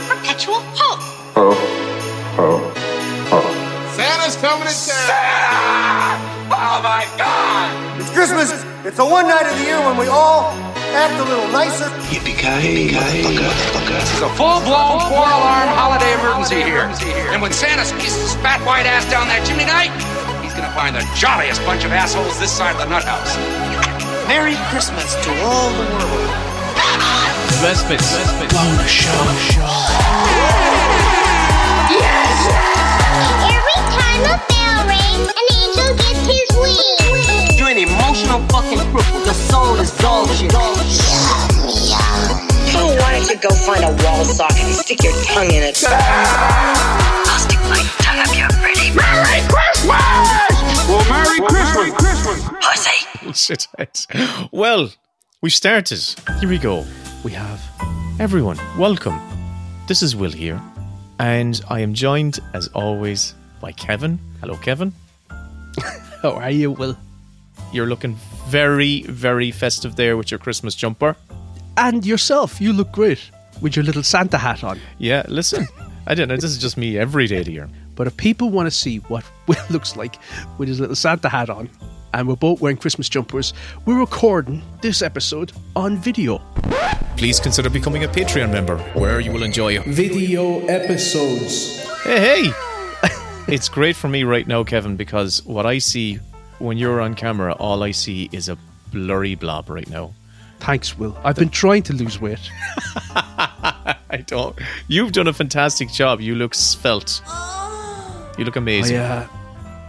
of perpetual hope. Ho, ho, ho. Santa's coming to town. Santa! Oh my God! It's Christmas. It's the one night of the year when we all act a little nicer. Yippee ki This is a full-blown four-alarm holiday emergency here. And when Santa squeezes his fat white ass down that chimney night, he's gonna find the jolliest bunch of assholes this side of the nut house. Merry Christmas to all the world. Every time a bell rings, an angel gets his wings. You're an emotional fucking cripple. The soul is dog shit. Oh, why don't you go find a wall socket and stick your tongue in it? I'll stick my tongue up your pretty Merry Christmas! Well, Merry Christmas. pussy. Shitheads. Well, we've started. Here we go. We have everyone. Welcome. This is Will here, and I am joined, as always, by Kevin. Hello, Kevin. How are you, Will? You're looking very, very festive there with your Christmas jumper. And yourself, you look great with your little Santa hat on. Yeah, listen, I don't know. This is just me every day of the year. But if people want to see what Will looks like with his little Santa hat on, and we're both wearing Christmas jumpers, we're recording this episode on video. Please consider becoming a Patreon member, where you will enjoy Video episodes. Hey, hey! it's great for me right now, Kevin, because what I see when you're on camera, all I see is a blurry blob right now. Thanks, Will. I've been trying to lose weight. I don't. You've done a fantastic job. You look svelte. You look I, amazing. uh,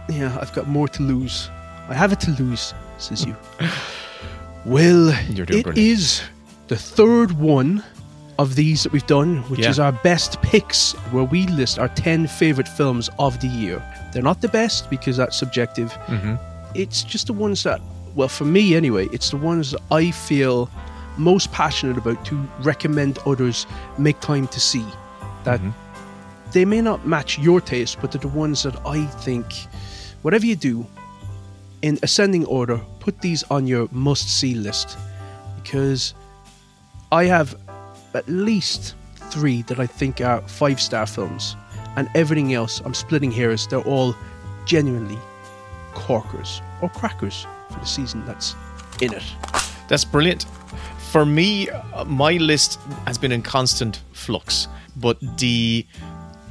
yeah, I've got more to lose. I have it to lose, says you. Doing it brilliant. is the third one of these that we've done, which Yeah. is our best picks, where we list our 10 favourite films of the year. They're not the best because that's subjective. Mhm. It's just the ones that, well, for me anyway, it's the ones that I feel most passionate about to recommend others make time to see. That Mm-hmm. they may not match your taste, but they're the ones that I think, whatever you do, in ascending order, put these on your must see list. Because I have at least three that I think are five star films, and everything else I'm splitting hairs, they're all genuinely corkers or crackers for the season that's in it. That's brilliant. For me, my list has been in constant flux, but the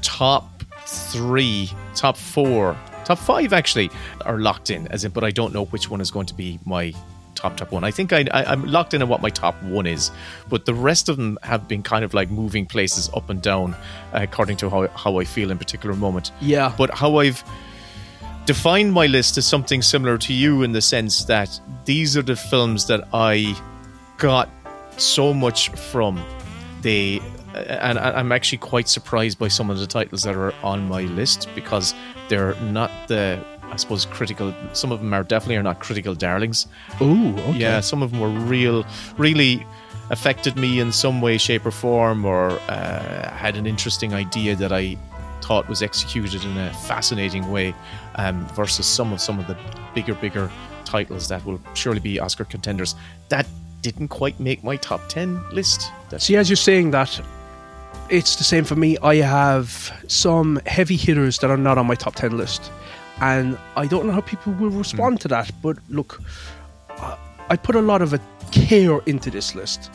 top three, top four, top five actually are locked in. As in, but I don't know which one is going to be my top top one. I think I, I I'm locked in on what my top one is, but the rest of them have been kind of like moving places up and down according to how how I feel in particular moment. Yeah. But how I've defined my list is something similar to you in the sense that these are the films that I got so much from. They and I'm actually quite surprised by some of the titles that are on my list because they're not the I suppose critical. Some of them are definitely are not critical darlings. Oh, okay. Yeah, some of them were real, really affected me in some way, shape, or form, or uh, had an interesting idea that I thought was executed in a fascinating way, um, versus some of some of the bigger, bigger titles that will surely be Oscar contenders. That didn't quite make my top ten list. See, as you're saying that, it's the same for me. I have some heavy hitters that are not on my top 10 list. And I don't know how people will respond hmm. to that. But look, I- I put a lot of a care into this list.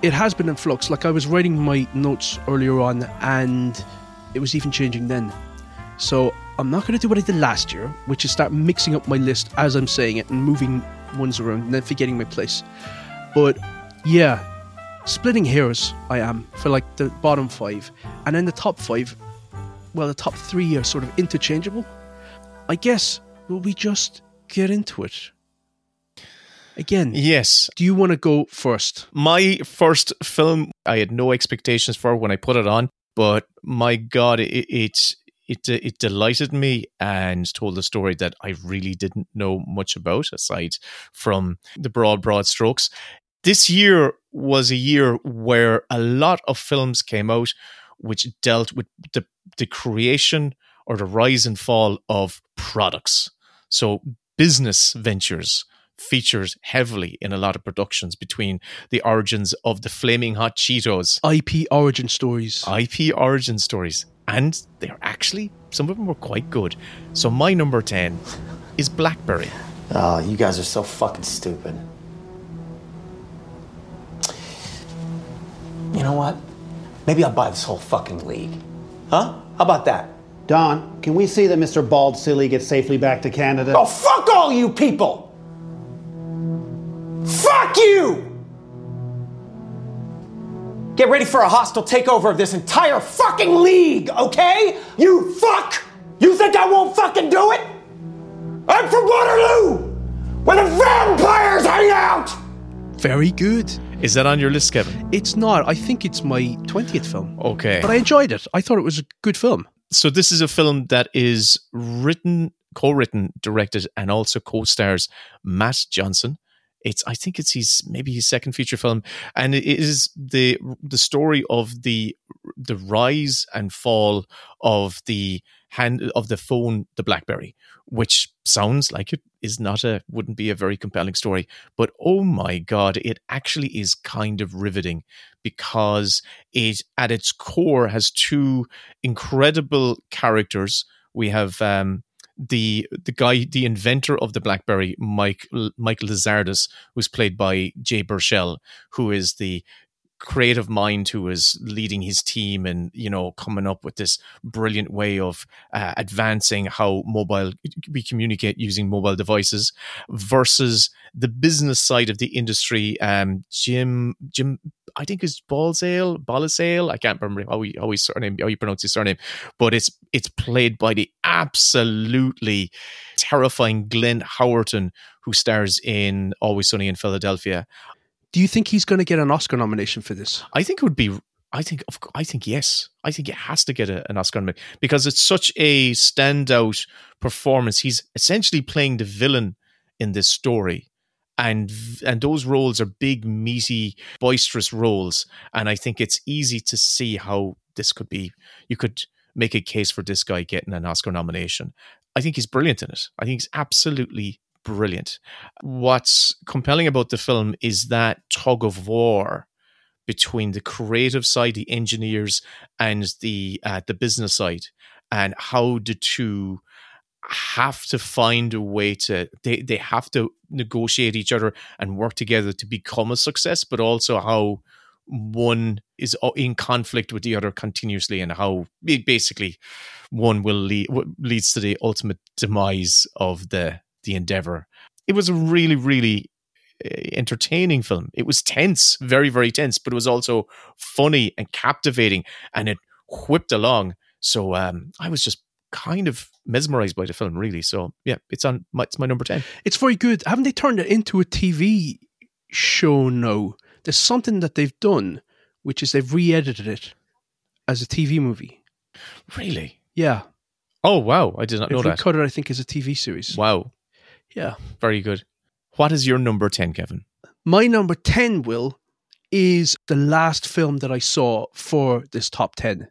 It has been in flux. Like I was writing my notes earlier on, and it was even changing then. So I'm not going to do what I did last year, which is start mixing up my list as I'm saying it and moving ones around and then forgetting my place. But yeah, splitting hairs I am for like the bottom five, and then the top five. Well, the top three are sort of interchangeable. I guess will we just get into it? Again, yes, do you want to go first? my first film I had no expectations for when I put it on, but my God, it it it, it delighted me and told a story that I really didn't know much about, aside from the broad broad strokes. This year was a year where a lot of films came out which dealt with the the creation or the rise and fall of products. So business ventures features heavily in a lot of productions between the origins of the flaming hot Cheetos, IP origin stories. IP origin stories, and they're actually some of them were quite good. So my number ten is Blackberry. Oh, you guys are so fucking stupid. You know what? Maybe I'll buy this whole fucking league. Huh? How about that? Don, can we see that Mr. Balsillie gets safely back to Canada? Oh, fuck all you people! Fuck you! Get ready for a hostile takeover of this entire fucking league, okay? You fuck! You think I won't fucking do it? I'm from Waterloo! Where the vampires hang out! Very good. Is that on your list, Kevin? It's not. I think it's my 20th film. Okay. But I enjoyed it. I thought it was a good film. so this is a film that is written, co-written, directed, and also co-stars Matt Johnson. It's I think it's his maybe his second feature film, and it is the the story of the the rise and fall of the hand of the phone, the BlackBerry, which sounds like it is not a wouldn't be a very compelling story, but oh my god, it actually is kind of riveting because it at its core has two incredible characters. We have um, the the guy, the inventor of the BlackBerry, Mike Michael Lazaridis, who's played by Jay Baruchel, who is the creative mind who is leading his team and you know coming up with this brilliant way of uh, advancing how mobile we communicate using mobile devices versus the business side of the industry um jim jim i think is balsale ballasale i can't remember how he how his surname how you pronounce his surname but it's it's played by the absolutely terrifying glenn howerton who stars in always sunny in philadelphia Do you think he's going to get an Oscar nomination for this? I think it would be. I think. I think yes. I think it has to get a, an Oscar nomination because it's such a standout performance. He's essentially playing the villain in this story, and and those roles are big, meaty, boisterous roles. And I think it's easy to see how this could be. You could make a case for this guy getting an Oscar nomination. I think he's brilliant in it. I think he's absolutely brilliant. What's compelling about the film is that tug of war between the creative side, the engineers, and the uh, the business side, and how the two have to find a way to they they have to negotiate each other and work together to become a success, but also how one is in conflict with the other continuously, and how basically one will lead leads to the ultimate demise of the the endeavor. It was a really, really uh, entertaining film. It was tense, very, very tense, but it was also funny and captivating, and it whipped along. So um, I was just kind of mesmerized by the film, really. So yeah, it's on. My, it's my number ten. It's very good. Haven't they turned it into a TV show now? There's something that they've done, which is they've re-edited it as a TV movie. Really? Yeah, Oh wow! I did not know that. cut it. I think as a TV series. Wow, Yeah. very good. What is your number ten, Kevin? My number 10, Will, is the last film that I saw for this top 10.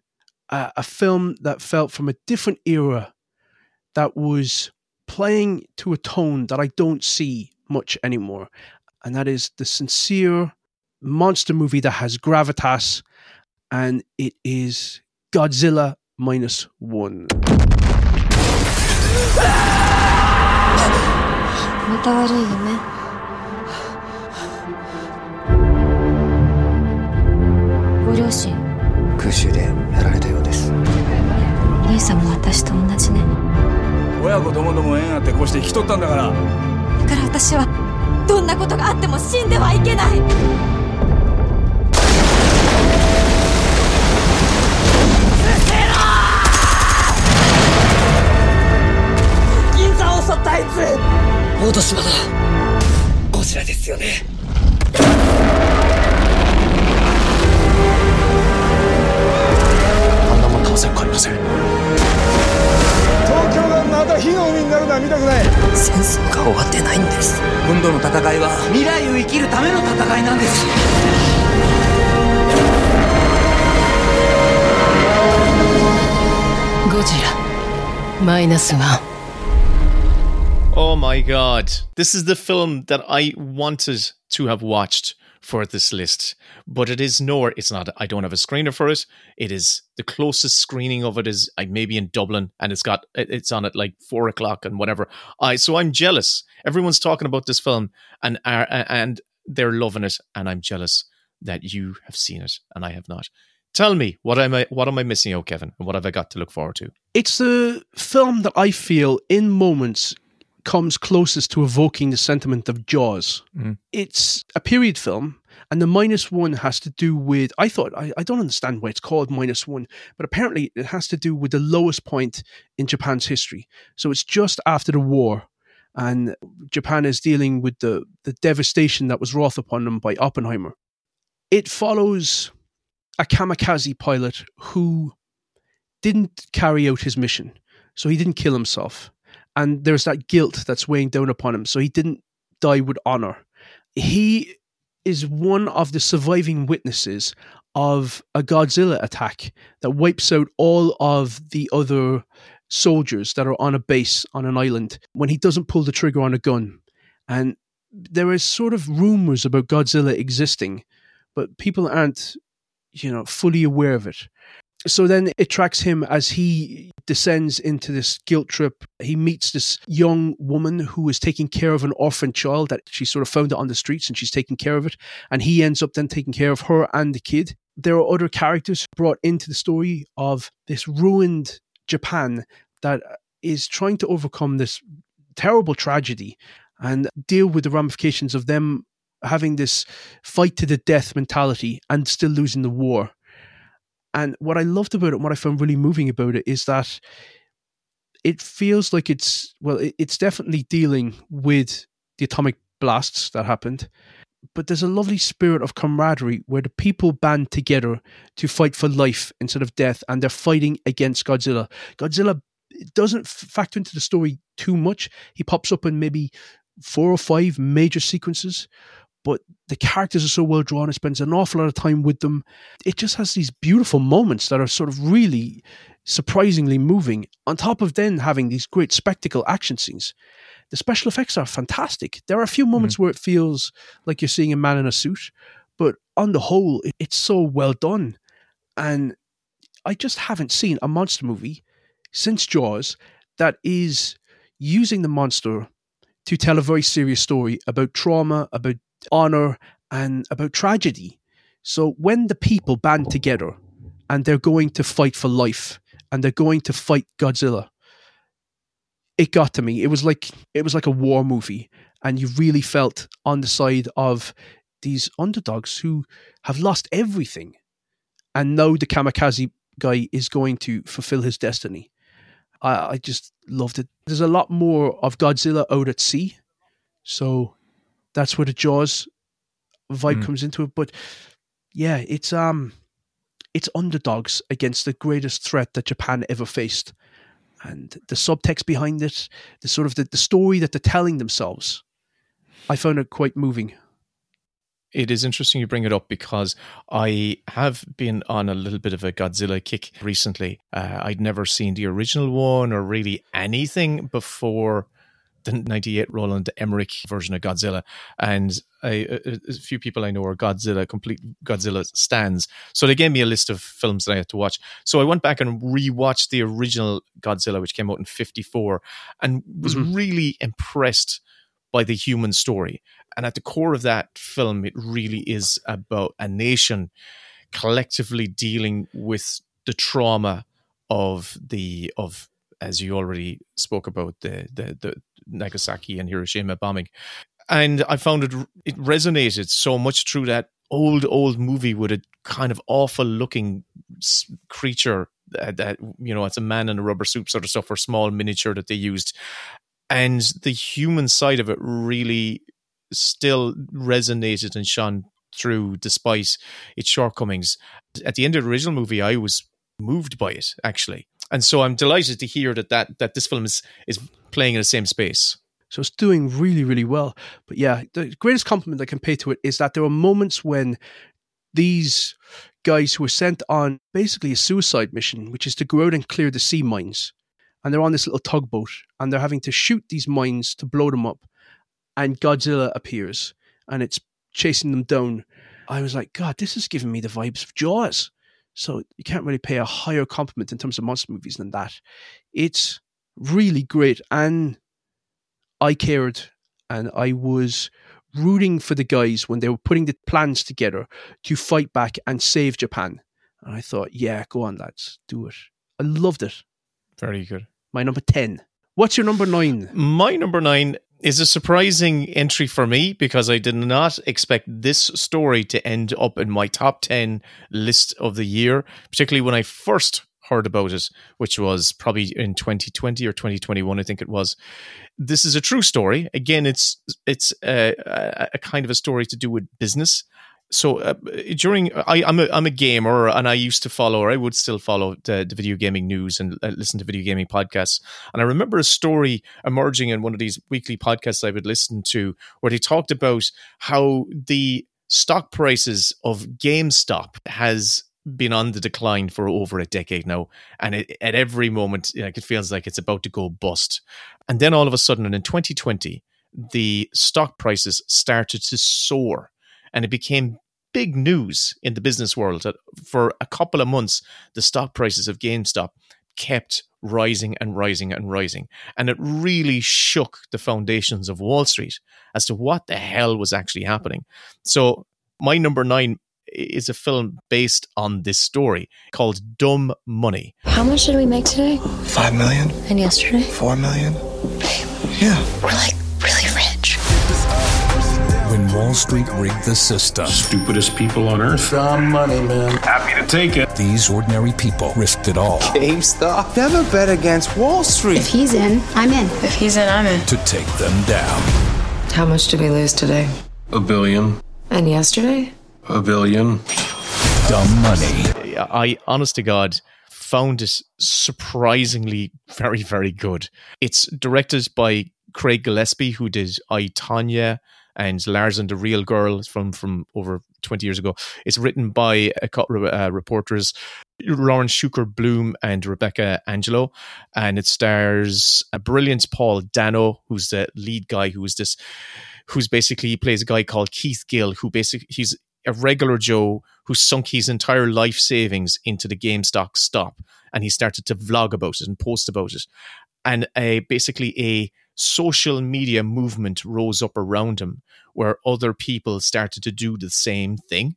Uh, a film that felt from a different era that was playing to a tone that I don't see much anymore. And that is the sincere monster movie that has gravitas, and it is Godzilla minus one. また悪い夢？ご両親。空襲でやられたようです。兄さんも私と同じね。親子ともども縁あってこうして生きとったんだから。だから私はどんなことがあっても死んではいけない。銀座を襲ったあいつ大戸島だゴジラですよね。あんなもん倒せっこありません。東京がまた火の海になるのは見たくない。戦争が終わってないんです。今度の戦いは未来を生きるための戦いなんです。ゴジラ。マイナスワン Oh my god. This is the film that I wanted to have watched for this list, but it is nowhere. It's not. I don't have a screener for it. It is the closest screening of it is I maybe in Dublin, and it's got it's on at like four o'clock and whatever. I so I'm jealous. Everyone's talking about this film and are, and they're loving it, and I'm jealous that you have seen it and I have not. Tell me what am I what am I missing out, Kevin, and what have I got to look forward to? It's the film that I feel in moments comes closest to evoking the sentiment of Jaws. Mm. It's a period film, and the minus one has to do with. I thought, I, I don't understand why it's called minus one, but apparently it has to do with the lowest point in Japan's history. So it's just after the war, and Japan is dealing with the, the devastation that was wrought upon them by Oppenheimer. It follows a kamikaze pilot who didn't carry out his mission. So he didn't kill himself and there's that guilt that's weighing down upon him. So he didn't die with honor. He is one of the surviving witnesses of a Godzilla attack that wipes out all of the other soldiers that are on a base on an island when he doesn't pull the trigger on a gun. And there is sort of rumors about Godzilla existing, but people aren't, you know, fully aware of it so then it tracks him as he descends into this guilt trip. He meets this young woman who is taking care of an orphan child that she sort of found it on the streets and she's taking care of it. And he ends up then taking care of her and the kid. There are other characters brought into the story of this ruined Japan that is trying to overcome this terrible tragedy and deal with the ramifications of them having this fight to the death mentality and still losing the war. And what I loved about it, what I found really moving about it, is that it feels like it's well, it's definitely dealing with the atomic blasts that happened, but there's a lovely spirit of camaraderie where the people band together to fight for life instead of death, and they're fighting against Godzilla. Godzilla doesn't factor into the story too much. He pops up in maybe four or five major sequences, but the characters are so well drawn. It spends an awful lot of time with them. It just has these beautiful moments that are sort of really surprisingly moving. On top of then having these great spectacle action scenes, the special effects are fantastic. There are a few moments mm-hmm. where it feels like you're seeing a man in a suit, but on the whole, it's so well done. And I just haven't seen a monster movie since Jaws that is using the monster to tell a very serious story about trauma, about honor, and about tragedy. So when the people band together and they're going to fight for life and they're going to fight Godzilla, it got to me. It was like it was like a war movie, and you really felt on the side of these underdogs who have lost everything, and now the kamikaze guy is going to fulfill his destiny. I, I just loved it. There's a lot more of Godzilla out at sea, so that's where the Jaws vibe mm. comes into it. But yeah, it's um, it's underdogs against the greatest threat that Japan ever faced, and the subtext behind it, the sort of the, the story that they're telling themselves, I found it quite moving. It is interesting you bring it up because I have been on a little bit of a Godzilla kick recently. Uh, I'd never seen the original one or really anything before the 98 Roland Emmerich version of Godzilla. And I, a, a, few people I know are Godzilla, complete Godzilla stands. So they gave me a list of films that I had to watch. So I went back and rewatched the original Godzilla, which came out in 54, and was mm-hmm. really impressed by the human story. And at the core of that film, it really is about a nation collectively dealing with the trauma of the of as you already spoke about the the, the Nagasaki and Hiroshima bombing, and I found it it resonated so much through that old old movie with a kind of awful looking creature that, that you know it's a man in a rubber suit sort of stuff or small miniature that they used, and the human side of it really still resonated and shone through despite its shortcomings. At the end of the original movie, I was moved by it actually and so I'm delighted to hear that that, that this film is is playing in the same space. So it's doing really, really well. But yeah, the greatest compliment I can pay to it is that there are moments when these guys who were sent on basically a suicide mission, which is to go out and clear the sea mines. and they're on this little tugboat, and they're having to shoot these mines to blow them up, and Godzilla appears, and it's chasing them down. I was like, God, this is giving me the vibes of Jaws. So you can't really pay a higher compliment in terms of monster movies than that. It's really great, and I cared, and I was rooting for the guys when they were putting the plans together to fight back and save Japan. And I thought, yeah, go on, lads, do it. I loved it. Very good. My number 10. What's your number nine? My number nine is a surprising entry for me because I did not expect this story to end up in my top 10 list of the year, particularly when I first heard about it, which was probably in 2020 or 2021, I think it was. This is a true story. Again, it's it's a, a kind of a story to do with business. So uh, during I, I'm a I'm a gamer and I used to follow or I would still follow the, the video gaming news and uh, listen to video gaming podcasts. And I remember a story emerging in one of these weekly podcasts I would listen to where they talked about how the stock prices of GameStop has been on the decline for over a decade now, and it, at every moment, like it feels like it's about to go bust. And then all of a sudden, and in 2020, the stock prices started to soar, and it became big news in the business world that for a couple of months, the stock prices of GameStop kept rising and rising and rising. And it really shook the foundations of Wall Street as to what the hell was actually happening. So, my number nine is a film based on this story called Dumb Money. How much did we make today? Five million. And yesterday? Four million. Yeah. We're like really rich. When Wall Street rigged the system, Stupidest people on earth. Dumb money, man. Happy to take it. these ordinary people risked it all GameStop. Never bet against Wall Street. If he's in, I'm in. If he's in, I'm in. to take them down. How much did we lose today? A billion. And yesterday? A billion. Dumb money. I, honest to God, found it surprisingly very, very good. It's directed by Craig Gillespie, who did I, Tonya and Lars and the Real Girl from, from over 20 years ago. It's written by a couple of uh, reporters, Lauren Schuker Blum and Rebecca Angelo. And it stars a brilliant Paul Dano, who's the lead guy, who is this, who's basically, he plays a guy called Keith Gill, who basically, he's a regular Joe who sunk his entire life savings into the GameStop stop, and he started to vlog about it and post about it, and a basically a social media movement rose up around him where other people started to do the same thing,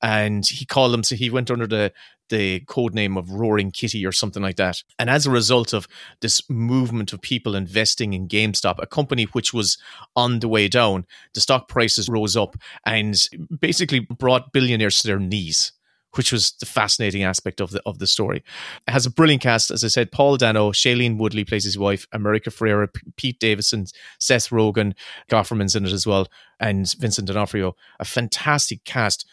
and he called them. So he went under the the code name of Roaring Kitty or something like that. And as a result of this movement of people investing in GameStop, a company which was on the way down, the stock prices rose up and basically brought billionaires to their knees. Which was the fascinating aspect of the of the story. It has a brilliant cast, as I said. Paul Dano, Shailene Woodley plays his wife, America Ferrera, P- Pete Davidson, Seth Rogen, Gofferman's in it as well, and Vincent D'Onofrio. A fantastic cast.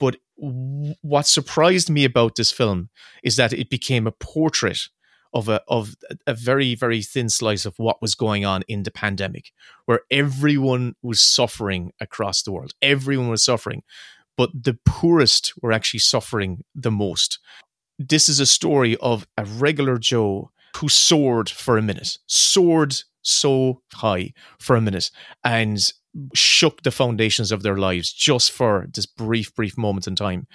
But w- what surprised me about this film is that it became a portrait of a of a very very thin slice of what was going on in the pandemic, where everyone was suffering across the world. Everyone was suffering, but the poorest were actually suffering the most. This is a story of a regular Joe who soared for a minute, soared so high for a minute, and shook the foundations of their lives just for this brief, brief moment in time.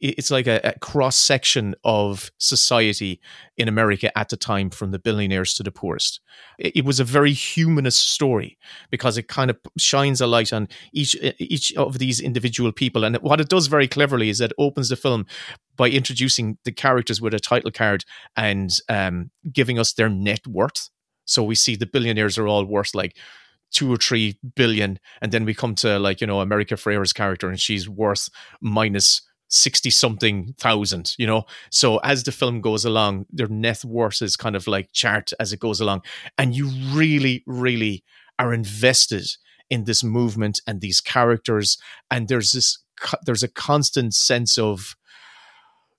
It's like a, a cross section of society in America at the time, from the billionaires to the poorest. It, it was a very humanist story because it kind of shines a light on each each of these individual people. And what it does very cleverly is that it opens the film by introducing the characters with a title card and um, giving us their net worth. So we see the billionaires are all worth like two or three billion, and then we come to like you know America Ferrera's character, and she's worth minus sixty something thousand. You know, so as the film goes along, their net worth is kind of like chart as it goes along, and you really, really are invested in this movement and these characters, and there's this there's a constant sense of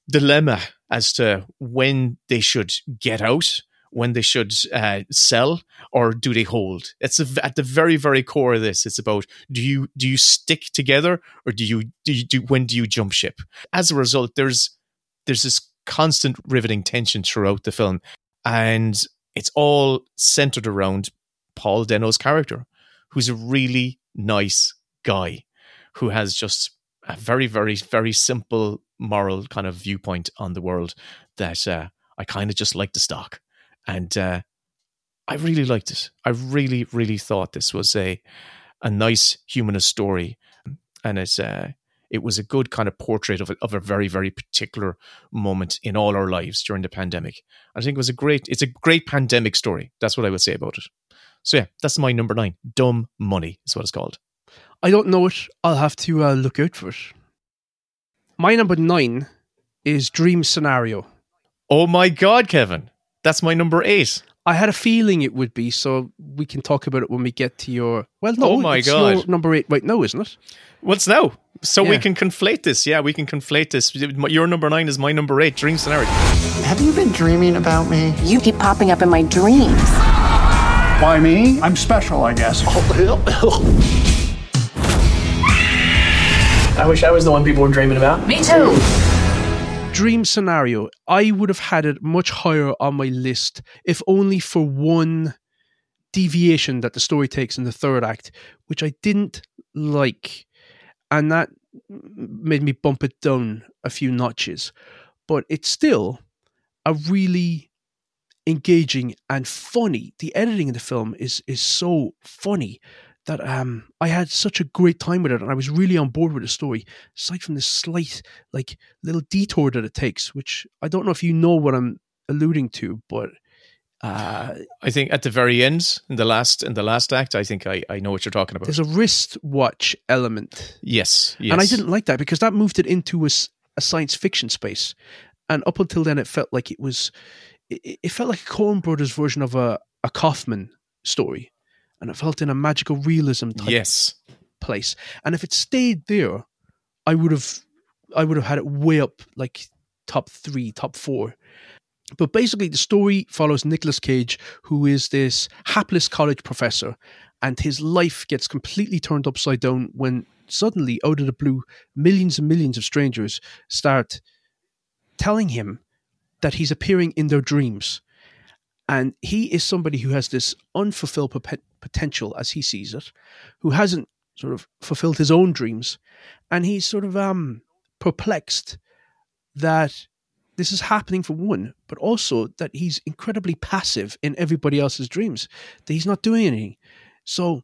dilemma as to when they should get out when they should uh, sell or do they hold it's a, at the very very core of this it's about do you do you stick together or do you do you do when do you jump ship as a result there's there's this constant riveting tension throughout the film and it's all centered around Paul Dano's character, who's a really nice guy who has just a very, very, very simple moral kind of viewpoint on the world that uh, I kind of just like to stock. And uh, I really liked it. I really, really thought this was a a nice humanist story, and it's uh, it was a good kind of portrait of a, of a very, very particular moment in all our lives during the pandemic. I think it was a great. It's a great pandemic story. That's what I would say about it. So yeah, that's my number nine. Dumb money is what it's called. I don't know it. I'll have to uh, look out for it. My number nine is Dream Scenario. Oh my god, Kevin, that's my number eight. I had a feeling it would be, so we can talk about it when we get to your. Well, no, Oh my it's God. your number eight right now, isn't it? What's now? So we can conflate this. Yeah, we can conflate this. Your number nine is my number eight. Dream scenario. Have you been dreaming about me? You keep popping up in my dreams. Why me? I'm special, I guess. I wish I was the one people were dreaming about. Me too. Dream Scenario. I would have had it much higher on my list if only for one deviation that the story takes in the third act, which I didn't like. And that made me bump it down a few notches. But it's still a really engaging and funny. The editing in the film is is so funny that um I had such a great time with it and I was really on board with the story. Aside from this slight like little detour that it takes, which I don't know if you know what I'm alluding to, but uh I think at the very end, in the last in the last act, I think I, I know what you're talking about. there's a wristwatch element. yes, yes. And I didn't like that because that moved it into a, a science fiction space. And up until then, it felt like it was, it, it felt like a Coen Brothers version of a, a Kaufman story. And it felt in a magical realism type Yes. place. And if it stayed there, I would have, I would have had it way up like top three, top four. But basically, the story follows Nicolas Cage, who is this hapless college professor, and his life gets completely turned upside down when suddenly, out of the blue, millions and millions of strangers start telling him that he's appearing in their dreams. And he is somebody who has this unfulfilled potential, as he sees it, who hasn't sort of fulfilled his own dreams. And he's sort of um, perplexed that this is happening for one, but also that he's incredibly passive in everybody else's dreams, that he's not doing anything. So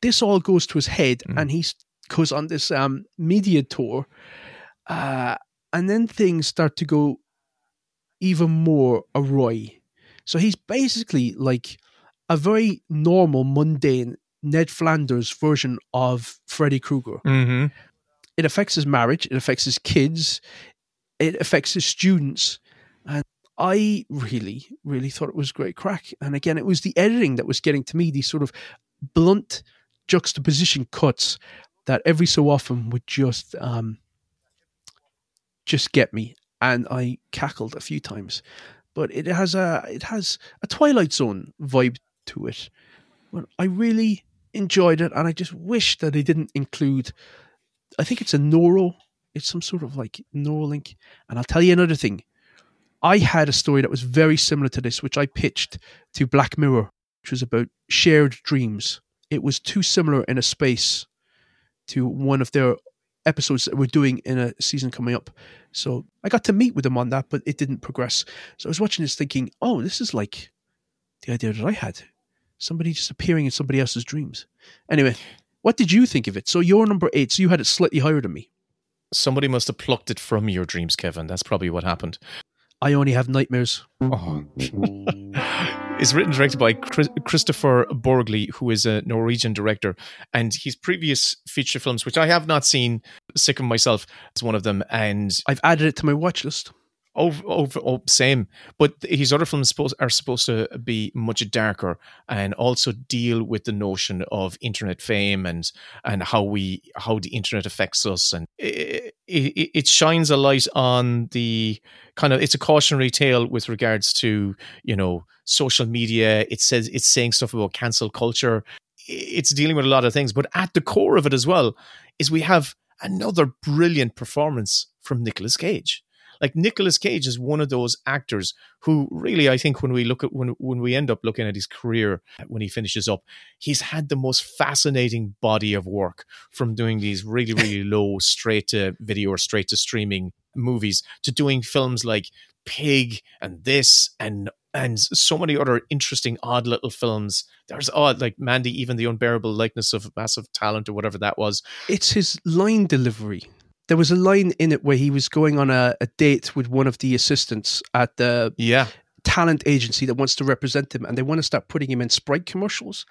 this all goes to his head, and he goes on this um, media tour, uh, and then things start to go even more awry. So he's basically like a very normal, mundane Ned Flanders version of Freddy Krueger. Mm-hmm. It affects his marriage, it affects his kids, it affects his students. And I really, really thought it was great crack. And again, it was the editing that was getting to me, these sort of blunt juxtaposition cuts that every so often would just um just get me. And I cackled a few times. But it has a it has a Twilight Zone vibe to it. But I really enjoyed it and I just wish that they didn't include I think it's a neural. It's some sort of like Neuralink. And I'll tell you another thing. I had a story that was very similar to this, which I pitched to Black Mirror, which was about shared dreams. It was too similar in a space to one of their episodes that we're doing in a season coming up. So I got to meet with them on that, but it didn't progress. So I was watching this thinking, oh, this is like the idea that I had. Somebody just appearing in somebody else's dreams. Anyway, what did you think of it? So you're number eight, so you had it slightly higher than me. Somebody must have plucked it from your dreams, Kevin. That's probably what happened. I only have nightmares. Oh. oh it's written and directed by Chris- Kristoffer Borgli, who is a Norwegian director, and his previous feature films, which I have not seen, Sick of Myself is one of them, and I've added it to my watch list. Over, over, oh, same. But his other films supposed, are supposed to be much darker and also deal with the notion of internet fame and and how we how the internet affects us. And it, it, it shines a light on the kind of it's a cautionary tale with regards to you know social media. It says it's saying stuff about cancel culture. It's dealing with a lot of things, but at the core of it as well is we have another brilliant performance from Nicolas Cage Like Nicolas Cage is one of those actors who really, I think, when we look at when when we end up looking at his career when he finishes up, he's had the most fascinating body of work from doing these really really low straight to video or straight to streaming movies to doing films like Pig and this and and so many other interesting odd little films. There's odd like Mandy, even the unbearable likeness of massive talent or whatever that was. It's his line delivery. There was a line in it where he was going on a, a date with one of the assistants at the yeah talent agency that wants to represent him and they want to start putting him in Sprite commercials.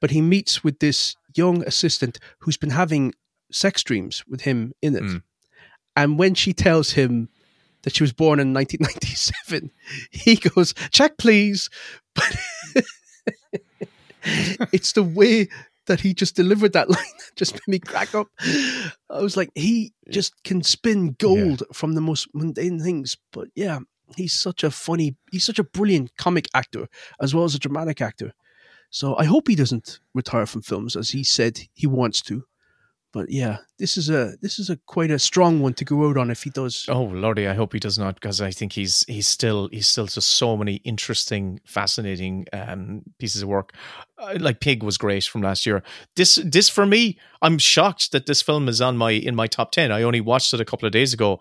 But he meets with this young assistant who's been having sex dreams with him in it. Mm. And when she tells him that she was born in 1997, he goes, check please. But it's the way that he just delivered that line that just made me crack up. I was like, he just can spin gold yeah. from the most mundane things. But yeah, he's such a funny, he's such a brilliant comic actor as well as a dramatic actor. So I hope he doesn't retire from films as he said he wants to. But yeah, this is a this is a quite a strong one to go out on if he does. Oh lordy, I hope he does not because I think he's he's still he's still just so many interesting, fascinating um, pieces of work. Uh, like Pig was great from last year. This this for me, I'm shocked that this film is on my in my top ten. I only watched it a couple of days ago,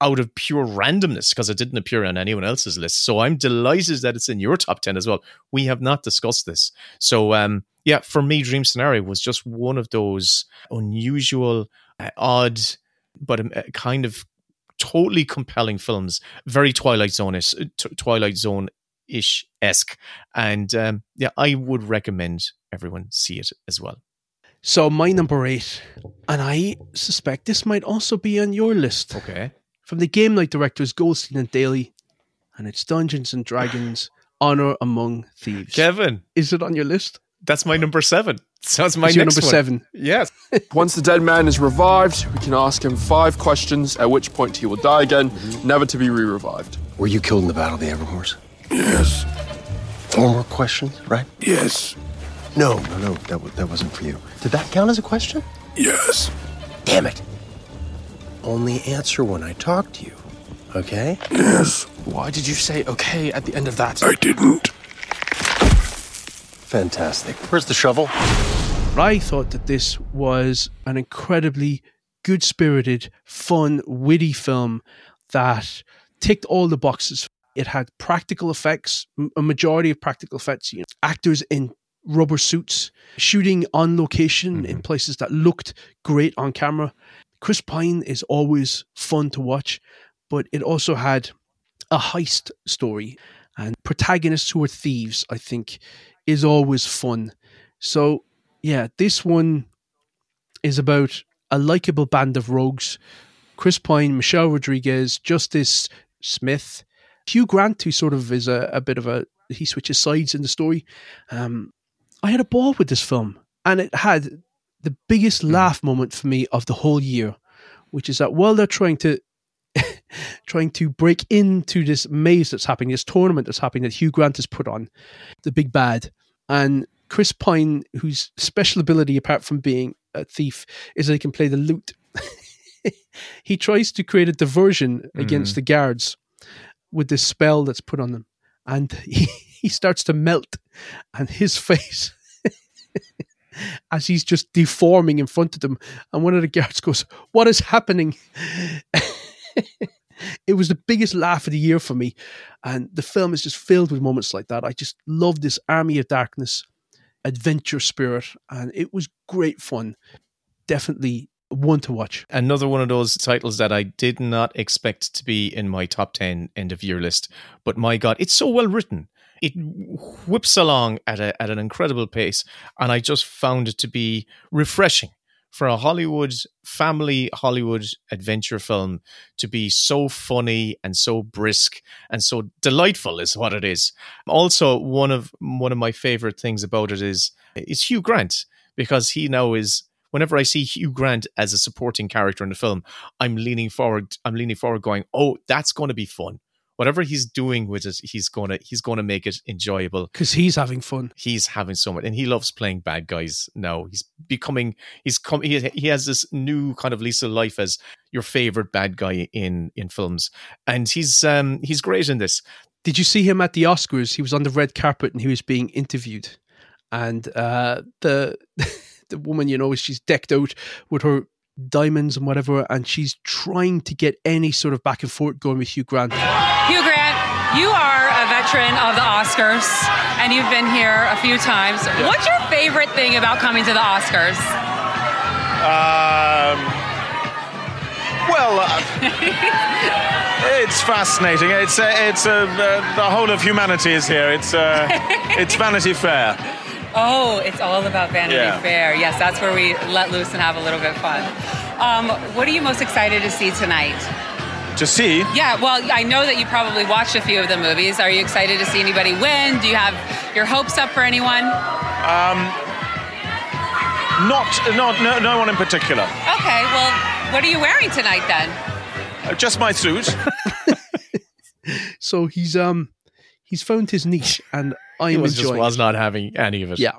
out of pure randomness because it didn't appear on anyone else's list. So I'm delighted that it's in your top 10 as well. We have not discussed this. So, um, yeah, for me, Dream Scenario was just one of those unusual, uh, odd, but um, uh, kind of totally compelling films. Very Twilight Zone is t- Twilight Zone ish esque, and um, yeah, I would recommend everyone see it as well. So my number eight, and I suspect this might also be on your list. Okay. From the game night directors Goldstein and Daly, and it's Dungeons and Dragons: Honor Among Thieves. Kevin, is it on your list? That's my number seven. So that's my next number one. seven. Yes. Once the dead man is revived, we can ask him five questions, at which point he will die again, never to be re revived. Were you killed in the Battle of the Everhorse? Yes. Four more questions, right? Yes. No, no, no. That, wa- that wasn't for you. Did that count as a question? Yes. Damn it. Only answer when I talk to you. Okay? Yes. Why did you say okay at the end of that? I didn't. Fantastic. Where's the shovel? I thought that this was an incredibly good spirited, fun, witty film that ticked all the boxes. It had practical effects, a majority of practical effects, you know, actors in rubber suits, shooting on location in mm-hmm. places that looked great on camera. Chris Pine is always fun to watch, but it also had a heist story and protagonists who are thieves, I think, is always fun. So, yeah, this one is about a likable band of rogues Chris Pine, Michelle Rodriguez, Justice Smith, Hugh Grant, who sort of is a, a bit of a he switches sides in the story. Um, I had a ball with this film, and it had the biggest laugh moment for me of the whole year, which is that while they're trying to trying to break into this maze that's happening, this tournament that's happening that Hugh Grant has put on, the big bad, and Chris Pine, whose special ability apart from being a thief is that he can play the lute. he tries to create a diversion against Mm. the guards with this spell that's put on them, and he, he starts to melt, and his face. As he's just deforming in front of them, and one of the guards goes, "What is happening?" It was the biggest laugh of the year for me, and the film is just filled with moments like that. I just love this Army of Darkness adventure spirit, and it was great fun. Definitely one to watch. Another one of those titles that I did not expect to be in my top 10 end of year list. But my God, it's so well written. It whips along at, a, at an incredible pace. And I just found it to be refreshing for a Hollywood, family Hollywood adventure film to be so funny and so brisk and so delightful is what it is. Also, one of one of my favorite things about it is is Hugh Grant because he now is whenever I see Hugh Grant as a supporting character in the film, I'm leaning forward. I'm leaning forward, going, "Oh, that's going to be fun. Whatever he's doing with it, he's gonna he's gonna make it enjoyable because he's having fun. He's having so much, and he loves playing bad guys now. He's becoming he's come he, he has this new kind of lease of life as your favorite bad guy in in films, and he's um he's great in this. Did you see him at the Oscars? He was on the red carpet and he was being interviewed, and uh, the the woman, you know, she's decked out with her diamonds and whatever, and she's trying to get any sort of back and forth going with Hugh Grant. Hugh Grant, you are a veteran of the Oscars, and you've been here a few times. What's your favorite thing about coming to the Oscars? Um, well, uh, it's fascinating. It's uh, it's uh, the, the whole of humanity is here. It's uh, it's Vanity Fair. Oh, it's all about Vanity Yeah. Fair. Yes, that's where we let loose and have a little bit of fun. Um, what are you most excited to see tonight? To see, Yeah, well, I know that you probably watched a few of the movies. Are you excited to see anybody win? Do you have your hopes up for anyone? um, not not no, no one in particular. Okay, well, what are you wearing tonight then? Uh, Just my suit. So he's um he's found his niche, and I'm was just enjoying. was not having any of it. Yeah.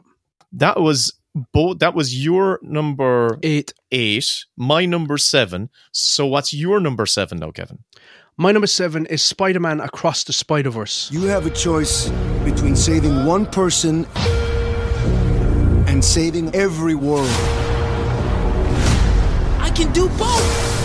that was both. That was your number eight. Eight. My number seven. So what's your number seven now, Kevin? My number seven is Spider Man Across the Spider Verse. You have a choice between saving one person and saving every world. I can do both.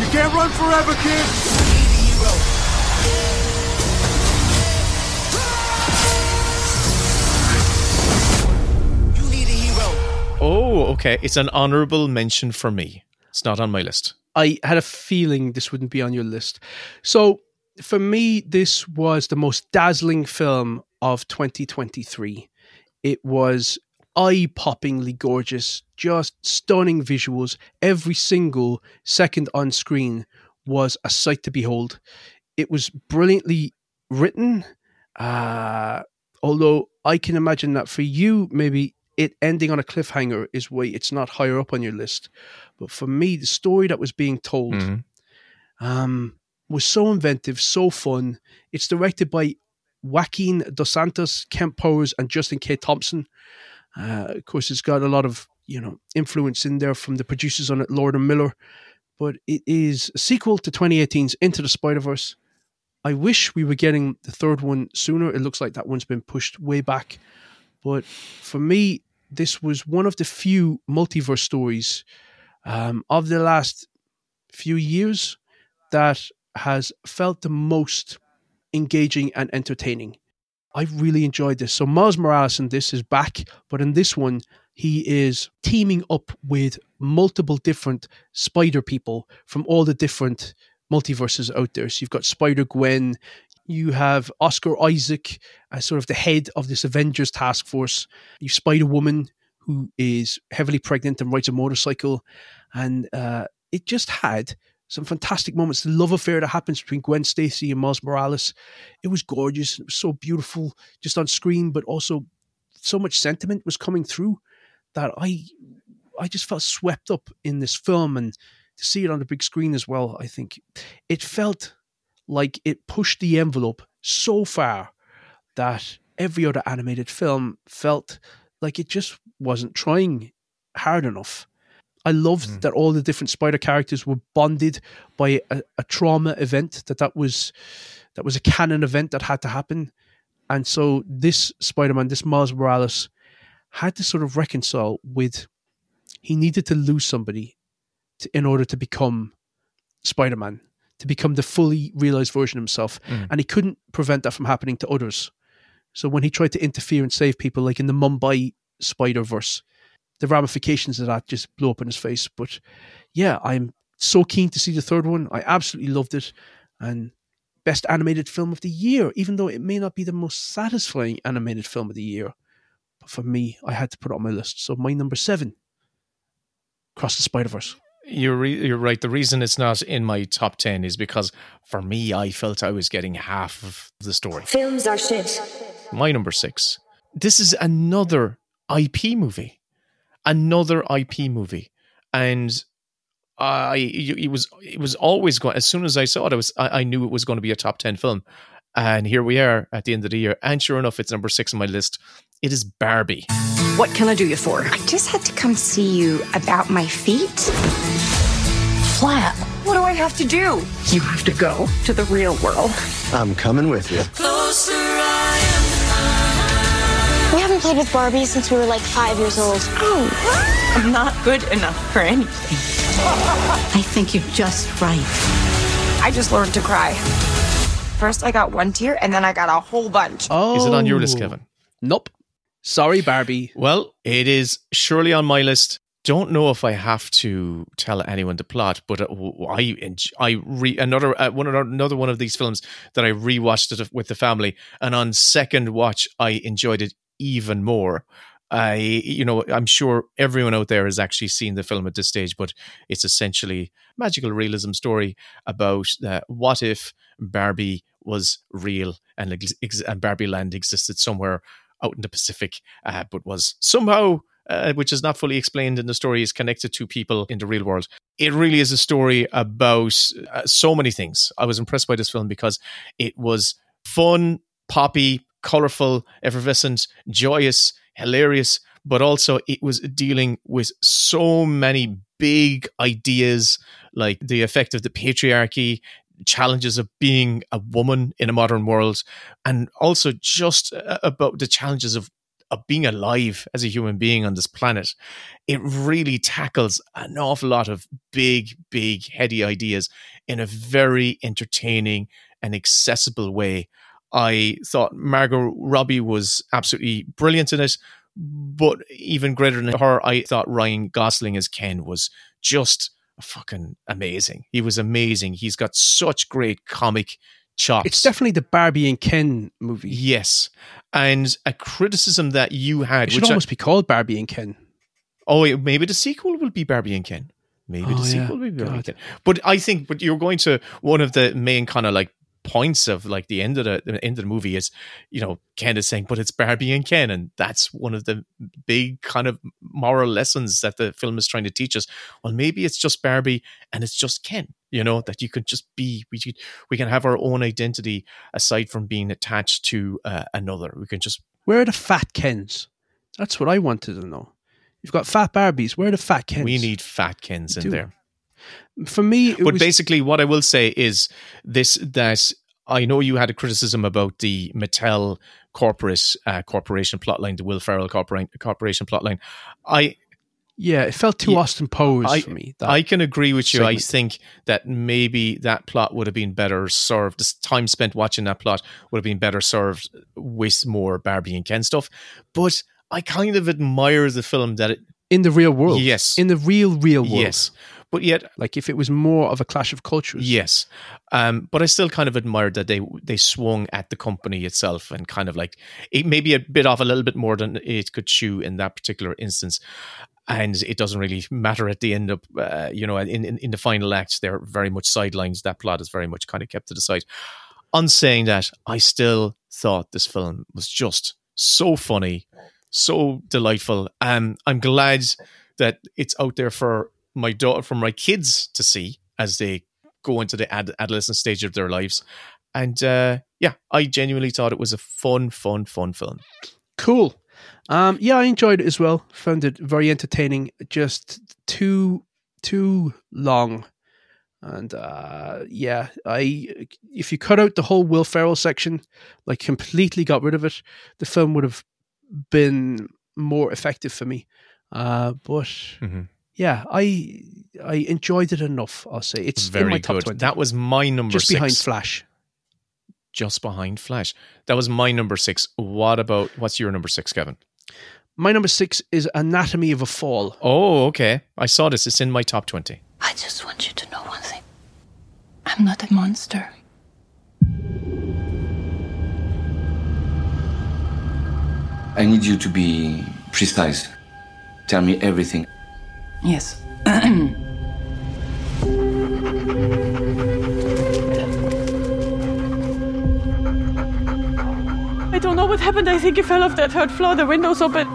You can't run forever, kid. Oh, okay. It's an honorable mention for me. It's not on my list. I had a feeling this wouldn't be on your list. So for me, this was the most dazzling film of 2023. It was eye poppingly gorgeous, just stunning visuals. Every single second on screen was a sight to behold. It was brilliantly written. Uh, although I can imagine that for you, maybe it ending on a cliffhanger is why it's not higher up on your list. But for me, the story that was being told um, was so inventive, so fun. It's directed by Joaquin Dos Santos, Kemp Powers, and Justin K. Thompson. Uh, of course, it's got a lot of you know influence in there from the producers on it, Lord and Miller. But it is a sequel to 2018's Into the Spider Verse. I wish we were getting the third one sooner. It looks like that one's been pushed way back. But for me, this was one of the few multiverse stories um, of the last few years that has felt the most engaging and entertaining. I really enjoyed this. So Miles Morales in this is back, but in this one, he is teaming up with multiple different spider people from all the different multiverses out there. So you've got Spider Gwen, you have Oscar Isaac as sort of the head of this Avengers task force. You Spider Woman, who is heavily pregnant and rides a motorcycle, and uh, it just had some fantastic moments. The love affair that happens between Gwen Stacy and Miles Morales, it was gorgeous. It was so beautiful, just on screen, but also so much sentiment was coming through that I, I just felt swept up in this film, and to see it on the big screen as well. I think it felt like it pushed the envelope so far that every other animated film felt like it just wasn't trying hard enough. I loved hmm. that all the different spider characters were bonded by a, a trauma event that that was that was a canon event that had to happen, and so this Spider-Man, this Miles Morales, had to sort of reconcile with he needed to lose somebody to, in order to become Spider-Man, to become the fully realized version of himself, Mm. and he couldn't prevent that from happening to others. So when he tried to interfere and save people, like in the Mumbai Spider Verse, the ramifications of that just blew up in his face. But yeah, I'm so keen to see the third one. I absolutely loved it, and best animated film of the year, even though it may not be the most satisfying animated film of the year. But for me, I had to put it on my list. So my number seven, Cross the Spider Verse. You're re- you're right. The reason it's not in my top ten is because for me, I felt I was getting half of the story. Films are shit. My number six. This is another IP movie, another IP movie, and I it was it was always going. As soon as I saw it, I was I, I knew it was going to be a top ten film, and here we are at the end of the year, and sure enough, it's number six on my list. It is Barbie. What can I do you for? I just had to come see you about my feet. Flat. What do I have to do? You have to go to the real world. I'm coming with you. We haven't played with Barbie since we were like five years old. Oh, I'm not good enough for anything. I think you're just right. I just learned to cry. First, I got one tear, and then I got a whole bunch. Oh, Is it on your list, Kevin? Nope. Sorry, Barbie. Well, it is surely on my list. Don't know if I have to tell anyone the plot, but uh, I I re another uh, one another one of these films that I rewatched it with the family, and on second watch I enjoyed it even more. I you know I'm sure everyone out there has actually seen the film at this stage, but it's essentially magical realism story about uh, what if Barbie was real and ex- and Barbie Land existed somewhere out in the Pacific, uh, but was somehow, uh, which is not fully explained in the story, is connected to people in the real world. It really is a story about uh, so many things. I was impressed by this film because it was fun, poppy, colorful, effervescent, joyous, hilarious, but also it was dealing with so many big ideas like the effect of the patriarchy challenges of being a woman in a modern world and also just uh, about the challenges of of being alive as a human being on this planet. It really tackles an awful lot of big big heady ideas in a very entertaining and accessible way. I thought margot robbie was absolutely brilliant in it but even greater than her i thought ryan gosling as ken was just fucking amazing. He was amazing. He's got such great comic chops. It's definitely the Barbie and Ken movie. yes, and a criticism that you had, It should which I- almost be called Barbie and Ken. oh, maybe the sequel will be Barbie and Ken. Maybe Oh, the yeah. sequel will be Barbie and Ken. But I think, but you're going to one of the main kind of like points of like the end of the, the end of the movie is, you know, Ken is saying, but it's Barbie and Ken, and that's one of the big kind of moral lessons that the film is trying to teach us. Well, maybe it's just Barbie and it's just Ken. You know that you could just be we could, we can have our own identity aside from being attached to uh, another. We can just Where are the fat Kens? That's what I wanted to know. You've got fat Barbies. Where are the fat Kens? we need fat Kens in there. For me, it but was, basically what i will say is this that i know you had a criticism about the mattel corporate uh, corporation plotline the will ferrell corporation, corporation plotline i yeah, it felt too Yeah, Austin Powers I, for me. I can agree with you. I think that maybe that plot would have been better served. The time spent watching that plot would have been better served with more Barbie and Ken stuff. But I kind of admire the film that it. in the real world. Yes. in the real, real world. Yes. But yet, like if it was more of a clash of cultures. Yes, um, but I still kind of admired that they they swung at the company itself and kind of like it maybe a bit off a little bit more than it could chew in that particular instance, and it doesn't really matter at the end of uh, you know in, in in the final act they're very much sidelines. That plot is very much kind of kept to the side. On saying that, I still thought this film was just so funny, so delightful. Um, I'm glad that it's out there for my daughter, for my kids to see as they go into the ad- adolescent stage of their lives. And uh, yeah, I genuinely thought it was a fun, fun, fun film. Cool. Um, yeah, I enjoyed it as well. Found it very entertaining. Just too too long, and uh, yeah, I if you cut out the whole Will Ferrell section, like completely got rid of it, the film would have been more effective for me. Uh, but yeah, I I enjoyed it enough. I'll say it's in Very my top good. twenty. That was my number just six. behind Flash. Just behind Flash. That was my number six. What about what's your number six, Kevin? My number six is Anatomy of a Fall. Oh, okay. I saw this. It's in my top twenty. I just want you to know one thing. I'm not a monster. I need you to be precise. Tell me everything. Yes. I don't know what happened. I think he fell off that third floor. The window's open.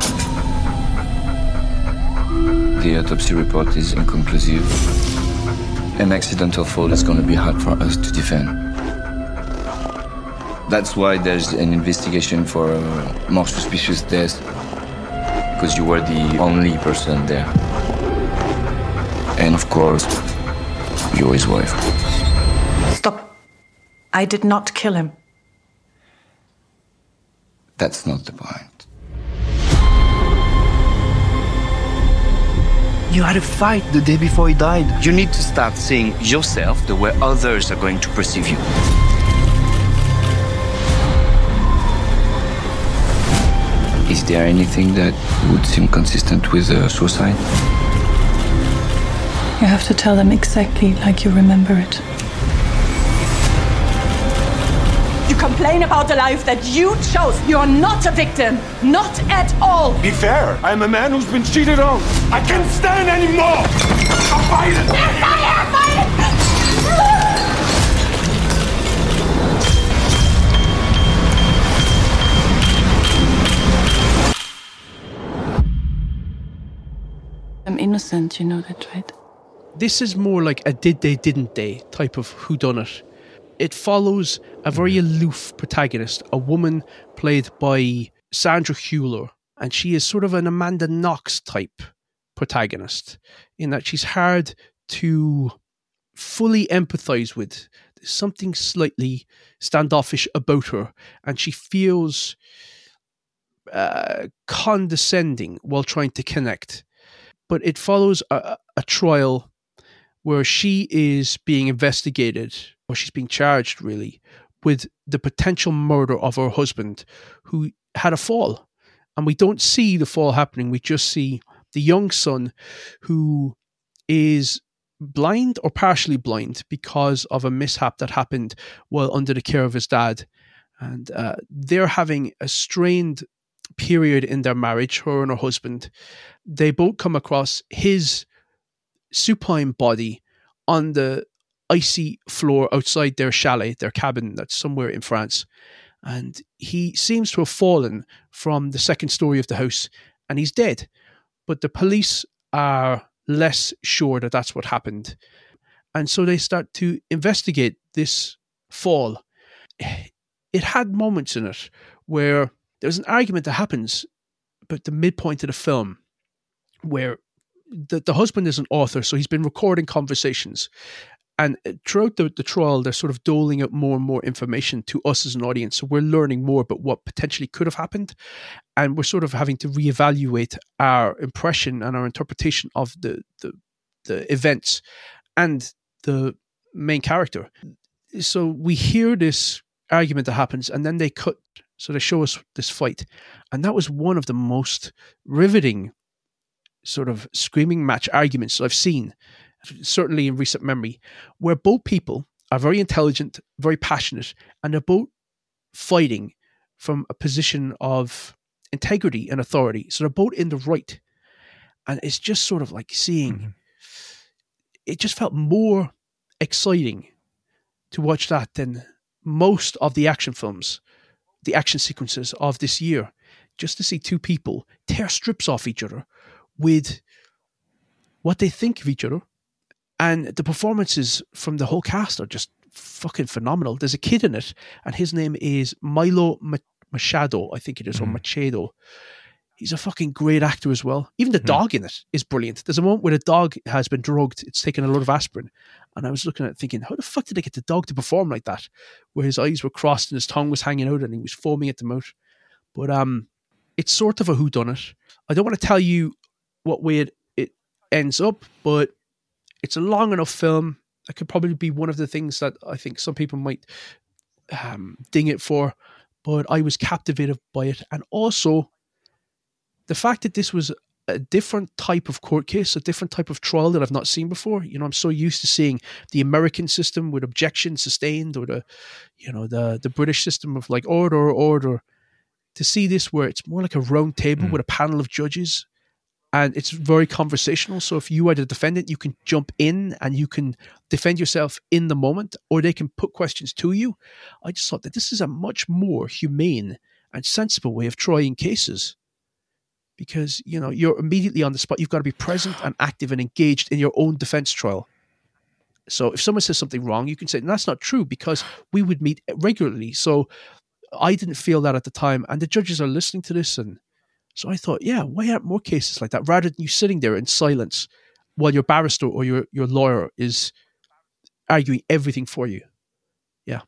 the autopsy report is inconclusive. An accidental fall is going to be hard for us to defend. That's why there's an investigation for a more suspicious death, because you were the only person there. And of course, you're his wife. Stop. I did not kill him. That's not the point. You had a fight the day before he died. You need to start seeing yourself the way others are going to perceive you. Is there anything that would seem consistent with a suicide? You have to tell them exactly like you remember it. You complain about the life that you chose. You're not a victim. Not at all. Be fair. I'm a man who's been cheated on. I can't stand anymore. I'm fighting. I'm innocent, you know that, right? This is more like a did they, didn't they type of whodunit. It It follows a very aloof protagonist, a woman played by Sandra Hüller, and she is sort of an Amanda Knox type protagonist in that she's hard to fully empathize with. There's something slightly standoffish about her, and she feels uh, condescending while trying to connect. But it follows a, a trial where she is being investigated, or she's being charged really, with the potential murder of her husband who had a fall. And we don't see the fall happening, we just see the young son who is blind or partially blind because of a mishap that happened while under the care of his dad. And uh, they're having a strained period in their marriage, her and her husband. They both come across his supine body on the icy floor outside their chalet, their cabin that's somewhere in France. And he seems to have fallen from the second story of the house and he's dead. But the police are less sure that that's what happened. And so they start to investigate this fall. It had moments in it where there's an argument that happens but the midpoint of the film where the, the husband is an author, so he's been recording conversations. And uh, throughout the, the trial, they're sort of doling out more and more information to us as an audience. So we're learning more about what potentially could have happened. And we're sort of having to reevaluate our impression and our interpretation of the, the, the events and the main character. So we hear this argument that happens, and then they cut. So they show us this fight. And that was one of the most riveting sort of screaming match arguments I've seen, certainly in recent memory, where both people are very intelligent, very passionate, and they're both fighting from a position of integrity and authority. So they're both in the right. And it's just sort of like seeing, mm-hmm. it just felt more exciting to watch that than most of the action films, the action sequences of this year. Just to see two people tear strips off each other with what they think of each other. And the performances from the whole cast are just fucking phenomenal. There's a kid in it, and his name is Milo Machado, I think it is, mm. or Machado. He's a fucking great actor as well. Even the mm. dog in it is brilliant. There's a moment where the dog has been drugged, it's taken a lot of aspirin. And I was looking at it thinking, how the fuck did they get the dog to perform like that? Where his eyes were crossed and his tongue was hanging out and he was foaming at the mouth. But um, it's sort of a whodunit. I don't want to tell you what way it, it ends up, but it's a long enough film. That could probably be one of the things that I think some people might um, ding it for. But I was captivated by it, and also the fact that this was a different type of court case, a different type of trial that I've not seen before. You know, I'm so used to seeing the American system with objection sustained, or the, you know, the the British system of like order, order. To see this where it's more like a round table mm. with a panel of judges and it's very conversational. So if you are the defendant, you can jump in and you can defend yourself in the moment, or they can put questions to you. I just thought that this is a much more humane and sensible way of trying cases because you know you're immediately on the spot. You've got to be present and active and engaged in your own defense trial. So if someone says something wrong, you can say that's not true because we would meet regularly. So I didn't feel that at the time, and the judges are listening to this, and so I thought, yeah, why aren't more cases like that? Rather than you sitting there in silence while your barrister or your your lawyer is arguing everything for you. Yeah,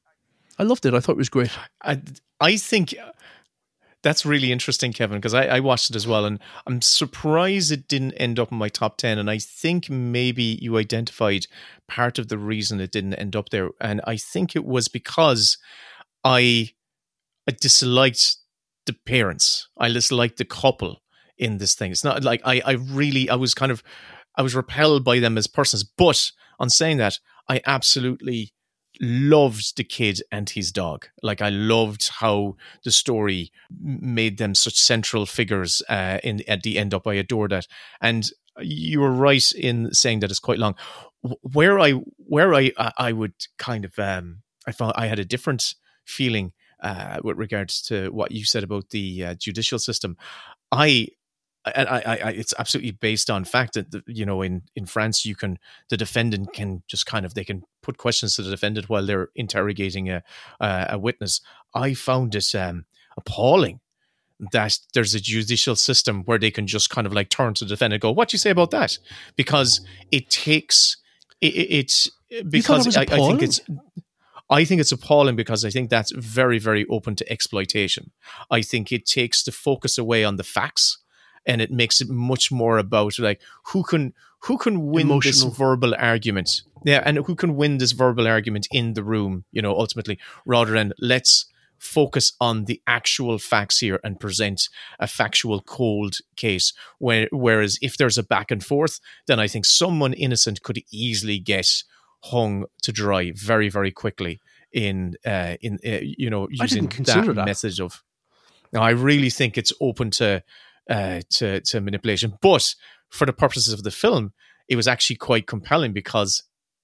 I loved it. I thought it was great. I I think uh, that's really interesting, Kevin, because I, I watched it as well, and I'm surprised it didn't end up in my top ten. And I think maybe you identified part of the reason it didn't end up there, and I think it was because I, I disliked the parents. I disliked the couple in this thing. It's not like I, I really, I was kind of, I was repelled by them as persons. But on saying that, I absolutely loved the kid and his dog. Like I loved how the story made them such central figures uh, in at the end up. I adore that, and you were right in saying that it's quite long. Where I where I I would kind of um, I found I had a different feeling uh, with regards to what you said about the uh, judicial system. I I, I, I, it's absolutely based on fact that you know in in France you can the defendant can just kind of they can put questions to the defendant while they're interrogating a a, a witness. I found it um, appalling that there's a judicial system where they can just kind of like turn to the defendant and go, "What do you say about that?" Because it takes it, it, it because I, I think it's I think it's appalling because I think that's very, very open to exploitation. I think it takes the focus away on the facts and it makes it much more about like who can who can win Emotional. this verbal argument. Yeah, and who can win this verbal argument in the room, you know, ultimately, rather than let's focus on the actual facts here and present a factual cold case. Where, whereas if there's a back and forth, then I think someone innocent could easily get hung to dry very, very quickly in uh, in uh, you know using that, that. message of. Now, I really think it's open to uh, to to manipulation, but for the purposes of the film, it was actually quite compelling because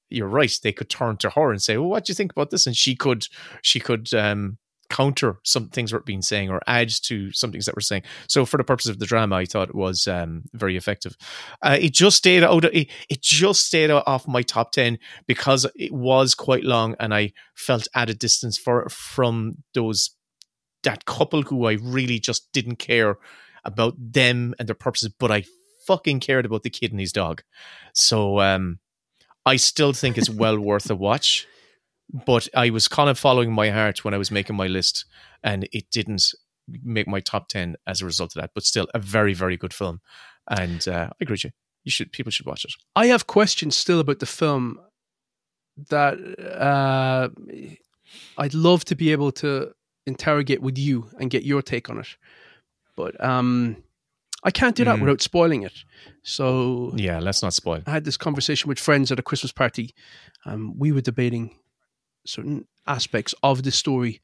you're right. They could turn to her and say, "Well, what do you think about this?" And she could she could um, counter some things we're being saying or add to some things that we're saying. So for the purpose of the drama, I thought it was um, very effective. Uh, it just stayed out. It, it just stayed off my top ten because it was quite long, and I felt at a distance for from those that couple who I really just didn't care about them and their purposes, but I fucking cared about the kid and his dog. So um, I still think it's well worth a watch. But I was kind of following my heart when I was making my list, and it didn't make my top ten as a result of that. But still, a very, very good film, and uh, I agree with you. You should people should watch it. I have questions still about the film that uh, I'd love to be able to interrogate with you and get your take on it. But um, I can't do that Mm. without spoiling it. So Yeah, let's not spoil. I had this conversation with friends at a Christmas party. Um, we were debating certain aspects of the story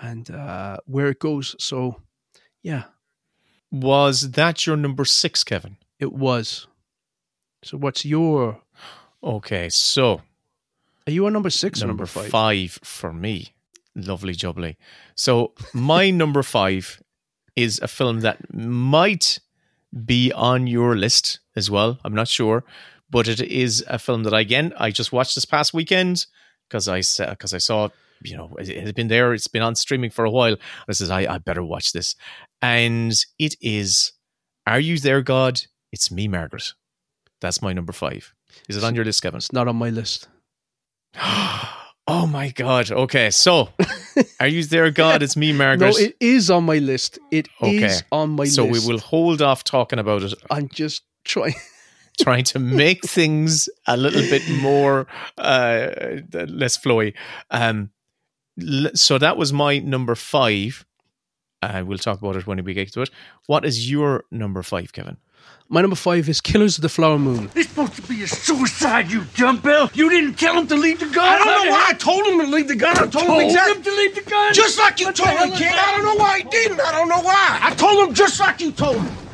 and uh, where it goes. So, yeah, Was that your number six, Kevin? it was. So, what's your? Okay, so Are you on number six or number number five? five for me. Lovely jubbly. So my number five is a film that might be on your list as well. I'm not sure, but it is a film that I, again I just watched this past weekend because I because I saw you know it had been there. It's been on streaming for a while. I said I, I better watch this, and it is Are You There, God? It's me, Margaret. That's my number five. Is it on your list, Kevin? It's not on my list. Oh my god. Okay, so are you there, God? It's me, Margaret. No, it is on my list. It is okay. on my so list. So, we will hold off talking about it, I'm just trying. trying to make things a little bit more uh, less flowy. Um, l- so that was my number five. Uh, we'll talk about it when we get to it. What is your number five, Kevin? My number five is Killers of the Flower Moon. It's supposed to be a suicide, you dumbbell. You didn't tell him to leave the gun. I don't know why I told him to leave the gun. I told, him exactly. him to leave the gun? Just like you What told him, kid. I don't know why he didn't. I don't know why. I told him just like you told him.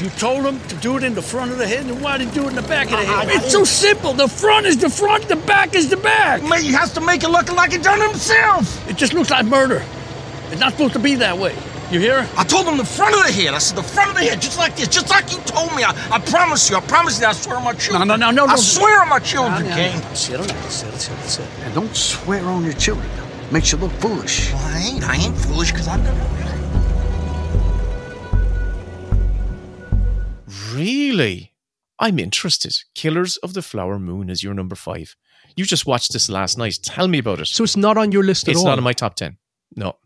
You told him to do it in the front of the head, and why did he do it in the back of the head? I- it's so simple. The front is the front, the back is the back. He has to make it look like he done it himself. It just looks like murder. It's not supposed to be that way. You hear? I told him the front of the head. I said the front of the head, just like this, just like you told me. I, I promise you. I promise you. I swear on my children. No, no, no, no, I no. swear on my children, No, no, King. no. Settle down, settle, settle, settle. And don't swear on your children. Makes you look foolish. Well, I ain't. I ain't foolish because I've got. Really? I'm interested. Killers of the Flower Moon is your number five. You just watched this last night. Tell me about it. So it's not on your list at It's all. It's not in my top 10. No.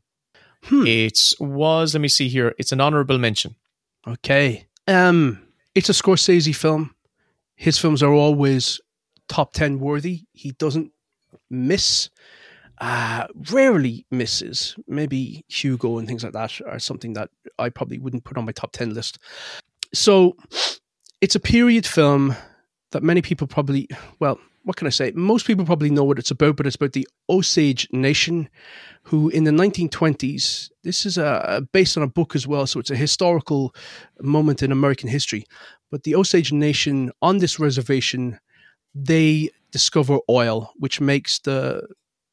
It was, let me see here, it's an honorable mention. Okay. Um, it's a Scorsese film. His films are always top 10 worthy. He doesn't miss, uh, rarely misses. Maybe Hugo and things like that are something that I probably wouldn't put on my top 10 list. So it's a period film that many people probably, well, what can I say? Most people probably know what it's about, but it's about the Osage Nation, who in the 1920s, this is a, based on a book as well, so it's a historical moment in American history. But the Osage Nation on this reservation, they discover oil, which makes the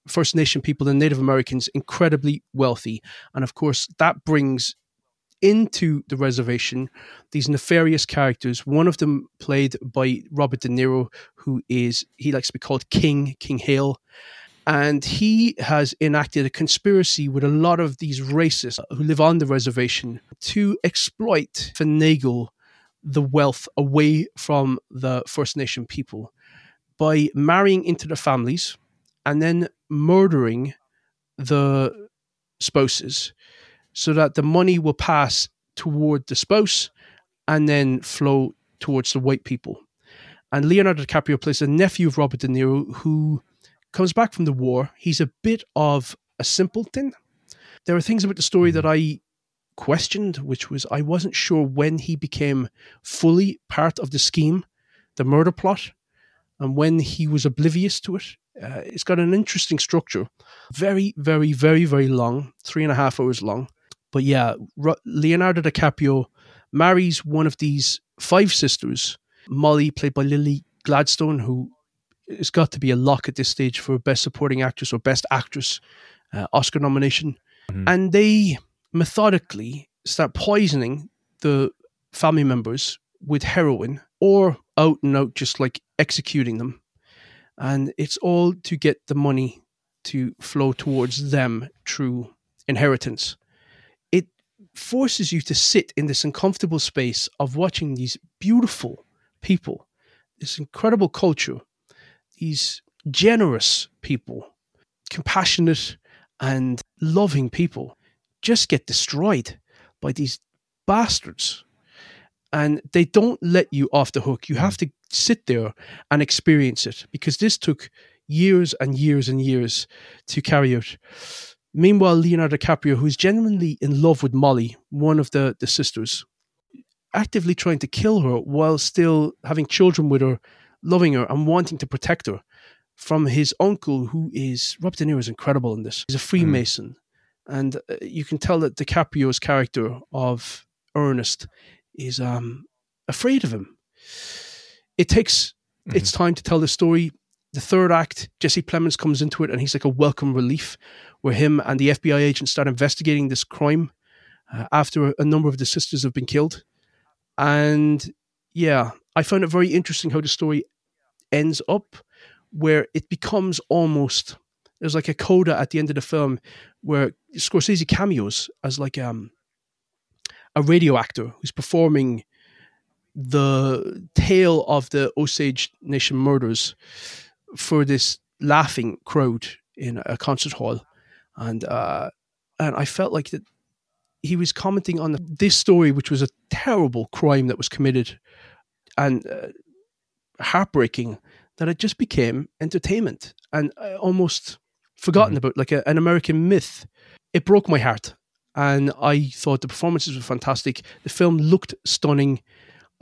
First Nation people, the Native Americans, incredibly wealthy. And of course, that brings into the reservation these nefarious characters. One of them played by Robert De Niro, who is, he likes to be called King, King Hale. And he has enacted a conspiracy with a lot of these racists who live on the reservation to exploit, finagle the wealth away from the First Nation people by marrying into their families and then murdering the spouses so that the money will pass toward the spouse and then flow towards the white people. And Leonardo DiCaprio plays the nephew of Robert De Niro who comes back from the war. He's a bit of a simpleton. There are things about the story that I questioned, which was I wasn't sure when he became fully part of the scheme, the murder plot, and when he was oblivious to it. Uh, it's got an interesting structure. Very, very, very, very long, three and a half hours long. But yeah, Leonardo DiCaprio marries one of these five sisters, Molly, played by Lily Gladstone, who has got to be a lock at this stage for a Best Supporting Actress or Best Actress uh, Oscar nomination. And they methodically start poisoning the family members with heroin or out and out just like executing them. And it's all to get the money to flow towards them through inheritance. Forces you to sit in this uncomfortable space of watching these beautiful people, this incredible culture, these generous people, compassionate and loving people just get destroyed by these bastards. And they don't let you off the hook. You have to sit there and experience it because this took years and years and years to carry out. Meanwhile, Leonardo DiCaprio, who's genuinely in love with Molly, one of the, the sisters, actively trying to kill her while still having children with her, loving her, and wanting to protect her from his uncle, who is Robert De Niro is incredible in this. He's a Freemason, and uh, you can tell that DiCaprio's character of Ernest is um, afraid of him. It takes its time to tell the story. The third act, Jesse Plemons comes into it, and he's like a welcome relief, where him and the FBI agent start investigating this crime uh, after a, a number of the sisters have been killed. And yeah, I found it very interesting how the story ends up, where it becomes almost there's like a coda at the end of the film where Scorsese cameos as like um a radio actor who's performing the tale of the Osage Nation murders for this laughing crowd in a concert hall, and uh, and I felt like that he was commenting on this story, which was a terrible crime that was committed, and uh, heartbreaking that it just became entertainment and uh, almost forgotten about, like a, an American myth. It broke my heart, and I thought the performances were fantastic. The film looked stunning.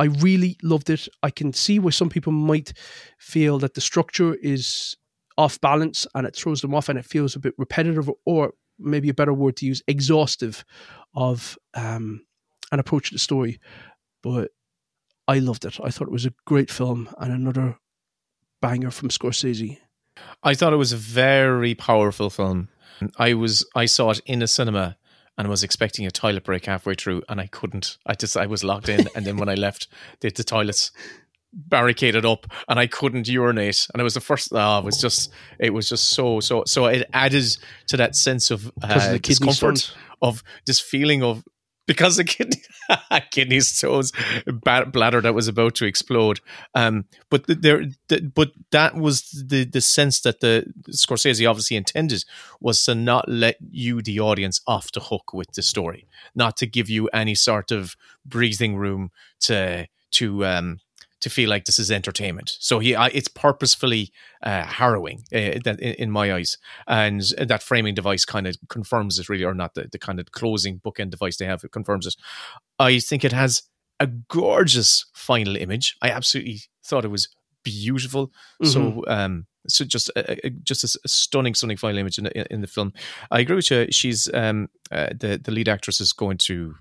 I really loved it. I can see where some people might feel that the structure is off balance and it throws them off and it feels a bit repetitive or maybe a better word to use exhaustive of um, an approach to the story but i loved it i thought it was a great film and another banger from scorsese I thought it was a very powerful film. I was I saw it in a cinema and was expecting a toilet break halfway through, and I couldn't. I just I was locked in, and then when I left, the, the toilets barricaded up, and I couldn't urinate. And it was the first. Oh, it was just it was just so so so. It added to that sense of, of uh, the discomfort of this feeling of because the kidney kidney stones bladder that was about to explode. Um, but there, th- but that was the the sense that the Scorsese obviously intended was to not let you, the audience, off the hook with the story, not to give you any sort of breathing room to to um to feel like this is entertainment. So he, I, it's purposefully uh, harrowing uh, that in, in my eyes, and that framing device kind of confirms it, really, or not the, the kind of closing bookend device they have. It confirms it. I think it has a gorgeous final image. I absolutely thought it was beautiful. So, Mhm. um, so just a, a- just a stunning, stunning final image in the, in the film. I agree with you. She's um, uh, the the lead actress is going to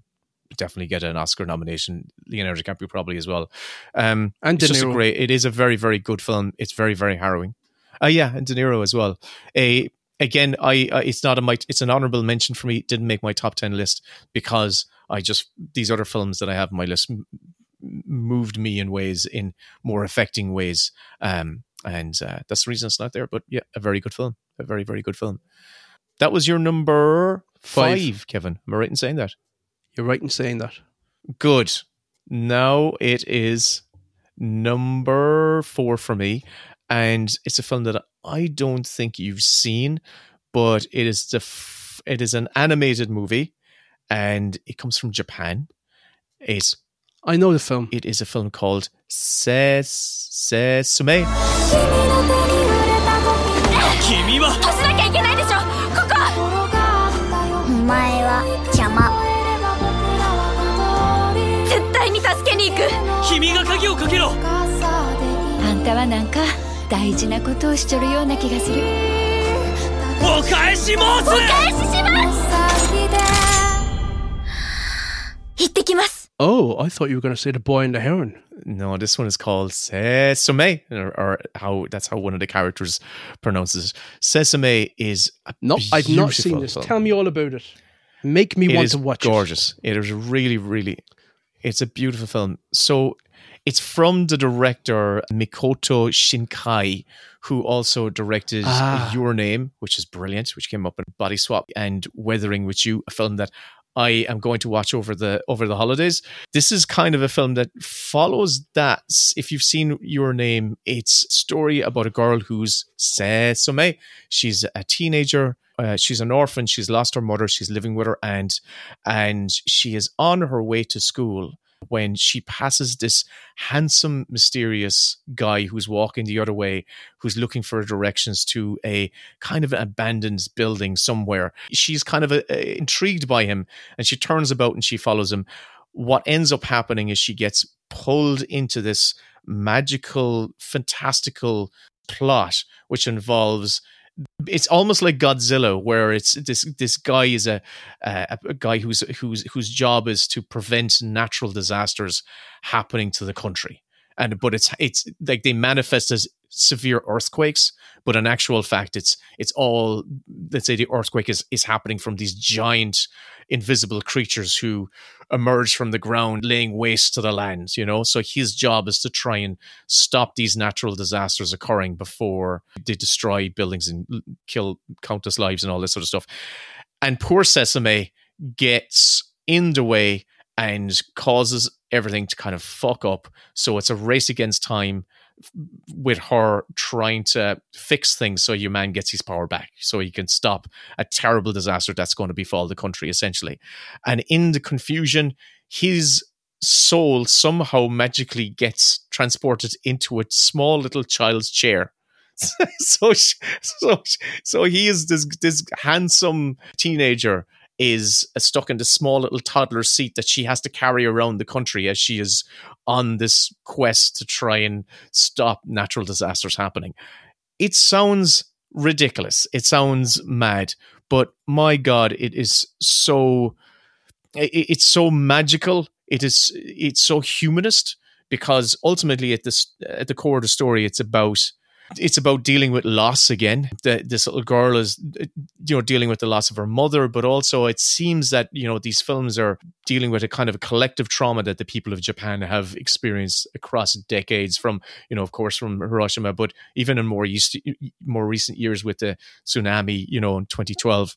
definitely get an Oscar nomination. Leonardo DiCaprio probably as well. Um, And it's De Niro. great. It is a very very good film. It's very very harrowing. Uh, yeah, and De Niro as well. A again, I uh, it's not a my it's an honorable mention for me. It didn't make my top ten list because I just these other films that I have on my list m- moved me in ways in more affecting ways. Um, and uh, that's the reason it's not there. But yeah, a very good film. A very very good film. That was your number Five. five, Kevin. Am I right in saying that? You're right in saying that. Good. Now it is number four for me, and it's a film that I don't think you've seen, but it is the f- it is an animated movie, and it comes from Japan. It's I know the film. It is a film called Ses Suzume. 君君が鍵をかけろあんたはなんか大事なことをしちょるような気がするお返し申すお返しします行ってきます Oh, I thought you were going to say the boy and the heron. No, this one is called Sesame, or, or how that's how one of the characters pronounces it. Sesame is a No, I've not seen beautiful this. film. Tell me all about it. Make me It want is to watch gorgeous. It is really, really. it's a beautiful film. So it's from the director Makoto Shinkai, who also directed Ah. Your Name, which is brilliant, which came up in Body Swap, and Weathering with You, a film that I am going to watch over the over the holidays. This is kind of a film that follows that. If you've seen Your Name, it's story about a girl who's Sesame. She's a teenager. Uh, she's an orphan. She's lost her mother. She's living with her aunt, and she is on her way to school when she passes this handsome, mysterious guy who's walking the other way, who's looking for directions to a kind of abandoned building somewhere. She's kind of uh intrigued by him, and she turns about and she follows him. What ends up happening is she gets pulled into this magical, fantastical plot, which involves it's almost like Godzilla, where it's this this guy is a a, a guy whose whose whose job is to prevent natural disasters happening to the country, and but it's it's like they manifest as severe earthquakes, but in actual fact, it's it's all let's say the earthquake is is happening from these giant invisible creatures who emerge from the ground, laying waste to the land. You know, so his job is to try and stop these natural disasters occurring before they destroy buildings and kill countless lives and all this sort of stuff. And poor Sesame gets in the way and causes everything to kind of fuck up. So it's a race against time with her trying to fix things so your man gets his power back so he can stop a terrible disaster that's going to befall the country essentially and in the confusion his soul somehow magically gets transported into a small little child's chair so so so he is this this handsome teenager is stuck in this small little toddler seat that she has to carry around the country as she is on this quest to try and stop natural disasters happening. It sounds ridiculous. It sounds mad, but my god, it is so it's so magical. It is it's so humanist because ultimately at this at the core of the story, it's about It's about dealing with loss again. The, this little girl is, you know, dealing with the loss of her mother, but also it seems that you know these films are dealing with a kind of a collective trauma that the people of Japan have experienced across decades. From you know, of course, from Hiroshima, but even in more east, more recent years with the tsunami, you know, in 2012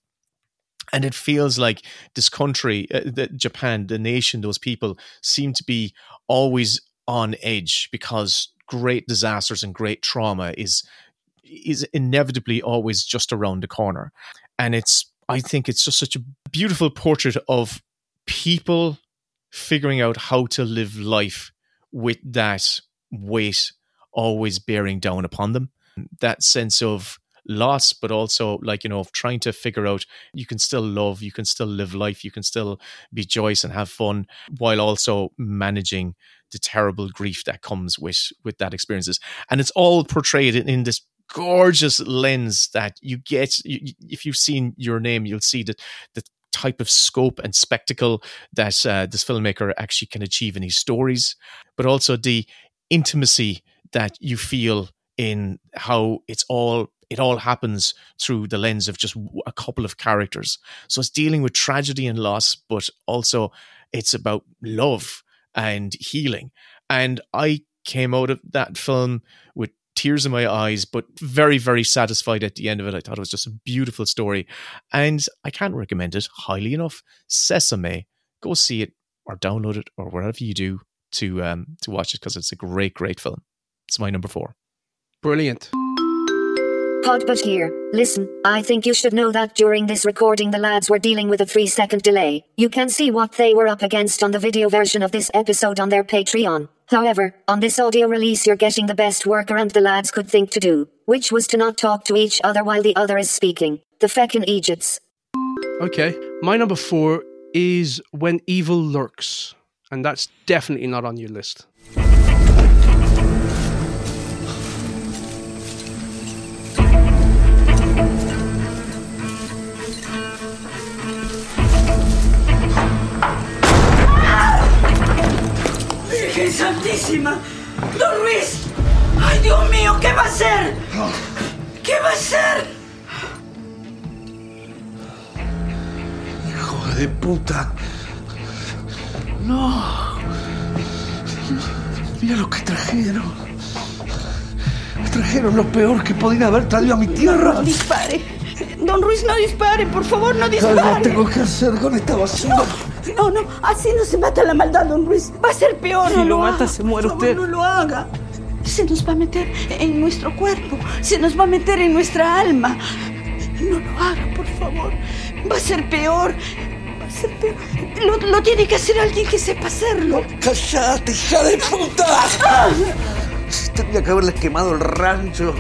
and it feels like this country uh, the, japan the nation those people seem to be always on edge because great disasters and great trauma is is inevitably always just around the corner. And it's i think it's just such a beautiful portrait of people figuring out how to live life with that weight always bearing down upon them. That sense of loss, but also like, you know, trying to figure out you can still love, you can still live life, you can still be joyous and have fun while also managing the terrible grief that comes with with that experiences. And it's all portrayed in, in this gorgeous lens that you get you, if you've seen your name you'll see that the type of scope and spectacle that uh, this filmmaker actually can achieve in his stories but also the intimacy that you feel in how it's all it all happens through the lens of just a couple of characters. So it's dealing with tragedy and loss, but also it's about love and healing. And I came out of that film with tears in my eyes, but very, very satisfied at the end of it. I thought it was just a beautiful story. And I can't recommend it highly enough. Suzume, go see it or download it or whatever you do to um, to watch it because it's a great, great film. It's my number four. Brilliant. Podbut here. Listen, I think you should know that during this recording the lads were dealing with a 3 second delay. You can see what they were up against on the video version of this episode on their Patreon. However, on this audio release you're getting the best workaround the lads could think to do, which was to not talk to each other while the other is speaking. The feckin' Egypts. Okay, my number four is When Evil Lurks, and that's definitely not on your list. Santísima! ¡Don Luis! ¡Ay, Dios mío! ¿Qué va a hacer? ¿Qué va a hacer? Hijo de puta. No. Mira lo que trajeron. Me trajeron lo peor que podía haber traído a mi tierra. No dispare. Don Luis, no dispare. Por favor, no Algo dispare. tengo que hacer con esta basura. No, no, así no se mata la maldad, don Luis. Va a ser peor. Si no lo mata, haga. se muere Por favor, usted. No lo haga. Se nos va a meter en nuestro cuerpo. Se nos va a meter en nuestra alma. No lo haga, por favor. Va a ser peor. Va a ser peor. Lo, lo tiene que hacer alguien que sepa hacerlo. ¡Cállate, hija de puta! Tendría que haberles quemado el rancho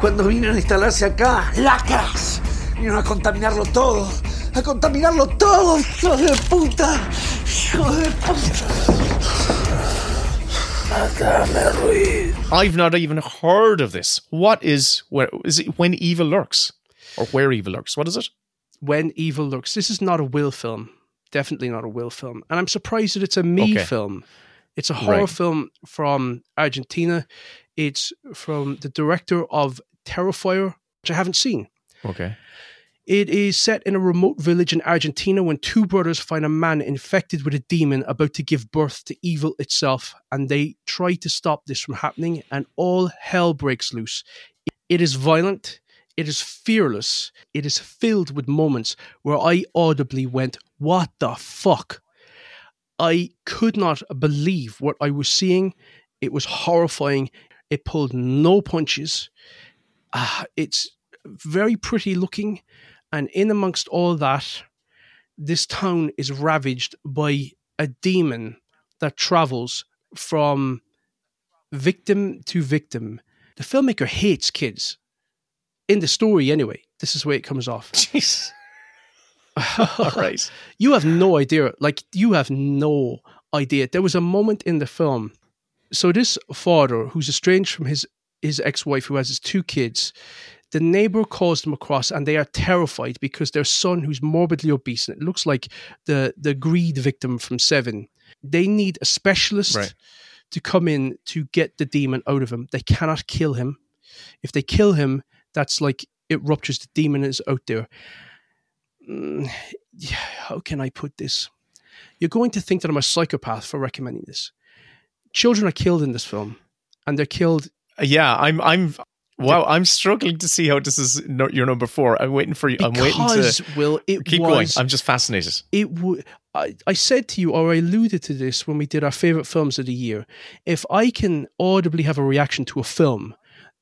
cuando vinieron a instalarse acá. ¡Lacras! Vinieron a contaminarlo todo. A contaminarlo todo, hijo de puta. Hijo de puta. I've not even heard of this. What is where is it when evil lurks? Or where evil lurks? What is it? When Evil Lurks. This is not a Will film. Definitely not a Will film. And I'm surprised that it's a me Okay. film. It's a horror Right. film from Argentina. It's from the director of Terrifier, which I haven't seen. Okay. It is set in a remote village in Argentina when two brothers find a man infected with a demon about to give birth to evil itself, and they try to stop this from happening, and all hell breaks loose. It is violent, it is fearless, it is filled with moments where I audibly went, What the fuck? I could not believe what I was seeing. It was horrifying. It pulled no punches. Ah, it's very pretty looking. And in amongst all that, this town is ravaged by a demon that travels from victim to victim. The filmmaker hates kids. In the story, anyway. This is way it comes off. Jeez. All right. You have no idea. Like, you have no idea. There was a moment in the film. So, this father, who's estranged from his, his ex wife, who has his two kids, the neighbor calls them across and they are terrified because their son, who's morbidly obese, and it looks like the, the greed victim from Seven, they need a specialist Right. to come in to get the demon out of him. They cannot kill him. If they kill him, that's like it ruptures the demon is out there. Mm, yeah, how can I put this? You're going to think that I'm a psychopath for recommending this. Children are killed in this film, and they're killed. Yeah, I'm. I'm. Wow, I'm struggling to see how this is no, your number four. I'm waiting for you. I'm waiting to. Will, it keep was- going. I'm just fascinated. it would I, I said to you or I alluded to this when we did our favorite films of the year if i can audibly have a reaction to a film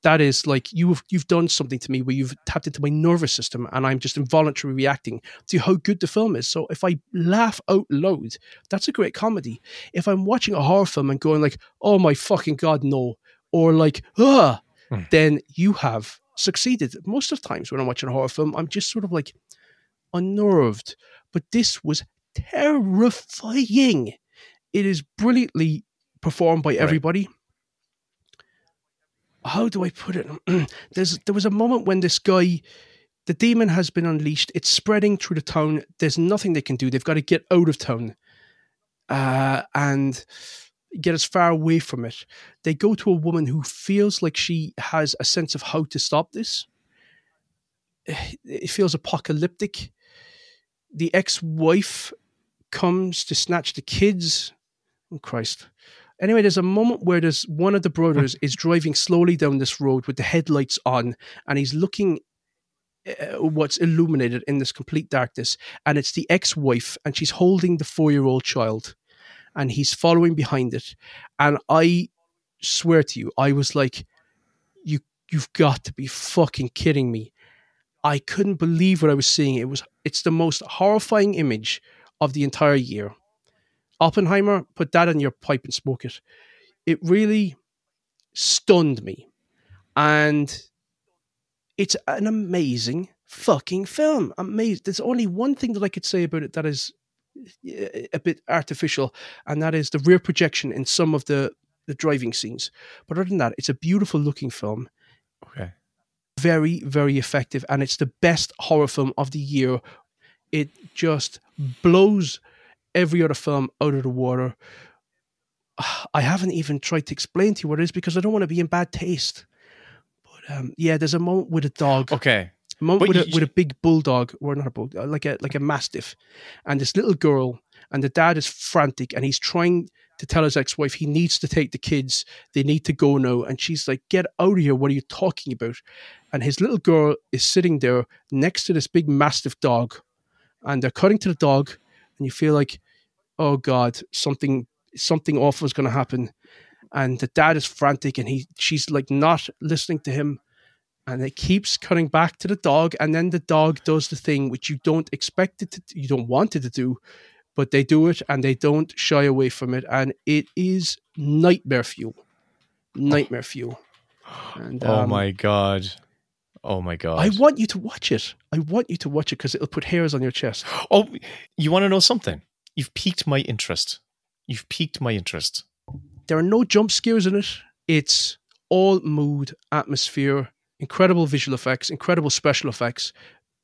that is like you've you've done something to me where you've tapped into my nervous system and i'm just involuntarily reacting to how good the film is so if i laugh out loud that's a great comedy if i'm watching a horror film and going like oh my fucking god no or like ah then you have succeeded most of the times when i'm watching a horror film i'm just sort of like unnerved. But this was terrifying. It is brilliantly performed by everybody. How do I put it? There's there was a moment when this guy, the demon has been unleashed. It's spreading through the town. There's nothing they can do. They've got to get out of town, uh, and get as far away from it. They go to a woman who feels like she has a sense of how to stop this. It feels apocalyptic the ex-wife comes to snatch the kids. Oh Christ. Anyway, there's a moment where there's one of the brothers is driving slowly down this road with the headlights on, and he's looking uh, what's illuminated in this complete darkness, and it's the ex-wife, and she's holding the four-year-old child, and he's following behind it, and I swear to you, I was like, "You, you've got to be fucking kidding me!" I couldn't believe what I was seeing. It was it's the most horrifying image of the entire year. Oppenheimer, put that in your pipe and smoke it. It really stunned me. And it's an amazing fucking film. Amazing. There's only one thing that I could say about it that is eh, a bit artificial, and that is the rear projection in some of the, the driving scenes. But other than that, it's a beautiful looking film Okay. very, very effective, and it's the best horror film of the year. It just blows every other film out of the water. I haven't even tried to explain to you what it is because I don't want to be in bad taste. But um, yeah, there's a moment with a dog. Okay. A moment with a, with a big bulldog, or not a bulldog, like a like a mastiff, and this little girl, and the dad is frantic, and he's trying to tell his ex-wife he needs to take the kids. They need to go now, and she's like, "Get out of here! What are you talking about?" And his little girl is sitting there next to this big mastiff dog, and they're cutting to the dog, and you feel like, "Oh God, something something awful is going to happen." And the dad is frantic, and he she's like not listening to him and it keeps cutting back to the dog and then the dog does the thing which you don't expect it to you don't want it to do but they do it and they don't shy away from it and it is nightmare fuel nightmare fuel and oh um, my god. Oh my god. i want you to watch it i want you to watch it because it'll put hairs on your chest Oh, you want to know something? You've piqued my interest. You've piqued my interest. there are no jump scares in it it's all mood atmosphere incredible visual effects incredible special effects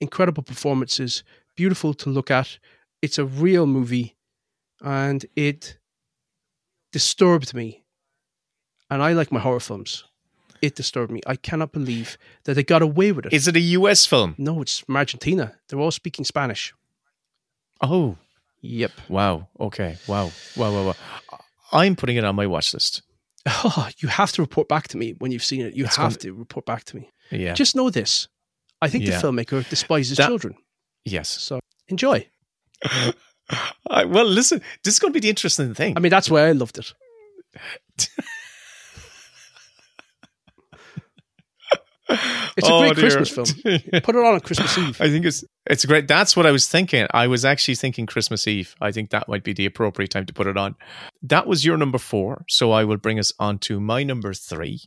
incredible performances beautiful to look at it's a real movie and it disturbed me and i like my horror films it disturbed me i cannot believe that they got away with it Is it a US film? no it's from argentina they're all speaking spanish Oh. Yep. Wow. Okay. Wow. Wow. Wow. Wow. I'm putting it on my watch list. oh, you have to report back to me when you've seen it you It's have to report back to me Yeah. just know this i think Yeah. the filmmaker despises That- children Yes. so enjoy well, listen, this is going to be the interesting thing. I mean, that's why I loved it. It's a Oh, great dear. Christmas film. Put it on on Christmas Eve. I think it's it's great. That's what I was thinking. I was actually thinking Christmas Eve. I think that might be the appropriate time to put it on. That was your number four, so I will bring us on to my number three.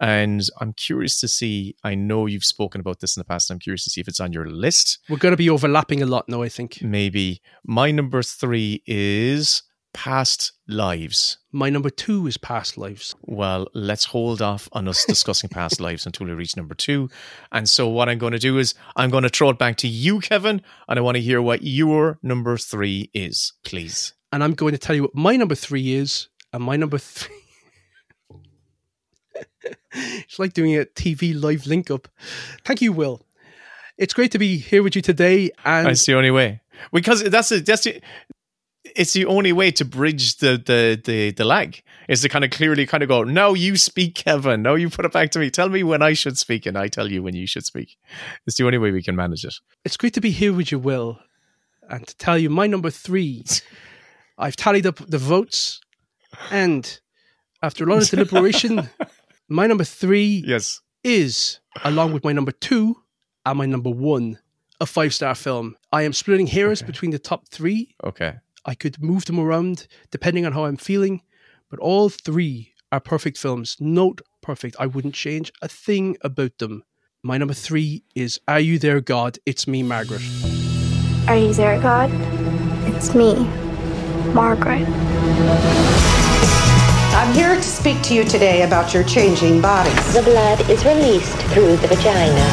And I'm curious to see. I know you've spoken about this in the past. I'm curious to see if it's on your list. We're going to be overlapping a lot now, I think. Maybe my number three is Past Lives. My number two is Past Lives. Well, let's hold off on us discussing past lives until we reach number two. And so, what I'm going to do is I'm going to throw it back to you, Kevin, and I want to hear what your number three is, please. And I'm going to tell you what my number three is. And my number three. It's like doing a TV live link up. Thank you, Will. It's great to be here with you today. And That's the only way. Because that's a, that's the, it's the only way to bridge the the the the lag is to kind of clearly kind of go. No, you speak, Kevin. No, you put it back to me. Tell me when I should speak, and I tell you when you should speak. It's the only way we can manage it. it's great to be here with you, Will, and to tell you my number three. I've tallied up the votes, and after a lot of deliberation, my number three yes is along with my number two and my number one a five star film. I am splitting hairs between the top three. Okay. I could move them around depending on how I'm feeling, but all three are perfect films. Note perfect. I wouldn't change a thing about them. My number three is Are You There, God? It's Me, Margaret. Are you there, God? It's me, Margaret. I'm here to speak to you today about your changing bodies. The blood is released through the vagina.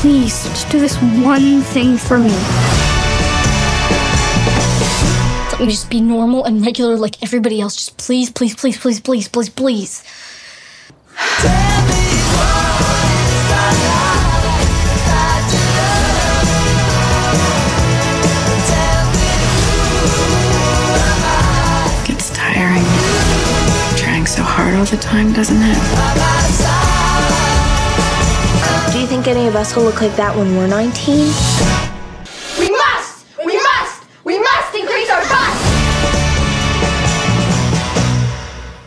Please, just do this one thing for me. Let me just be normal and regular like everybody else. Just please, please, please, please, please, please, please. Gets tiring. Trying so hard all the time, doesn't it? Do you think any of us will look like that when we're 19?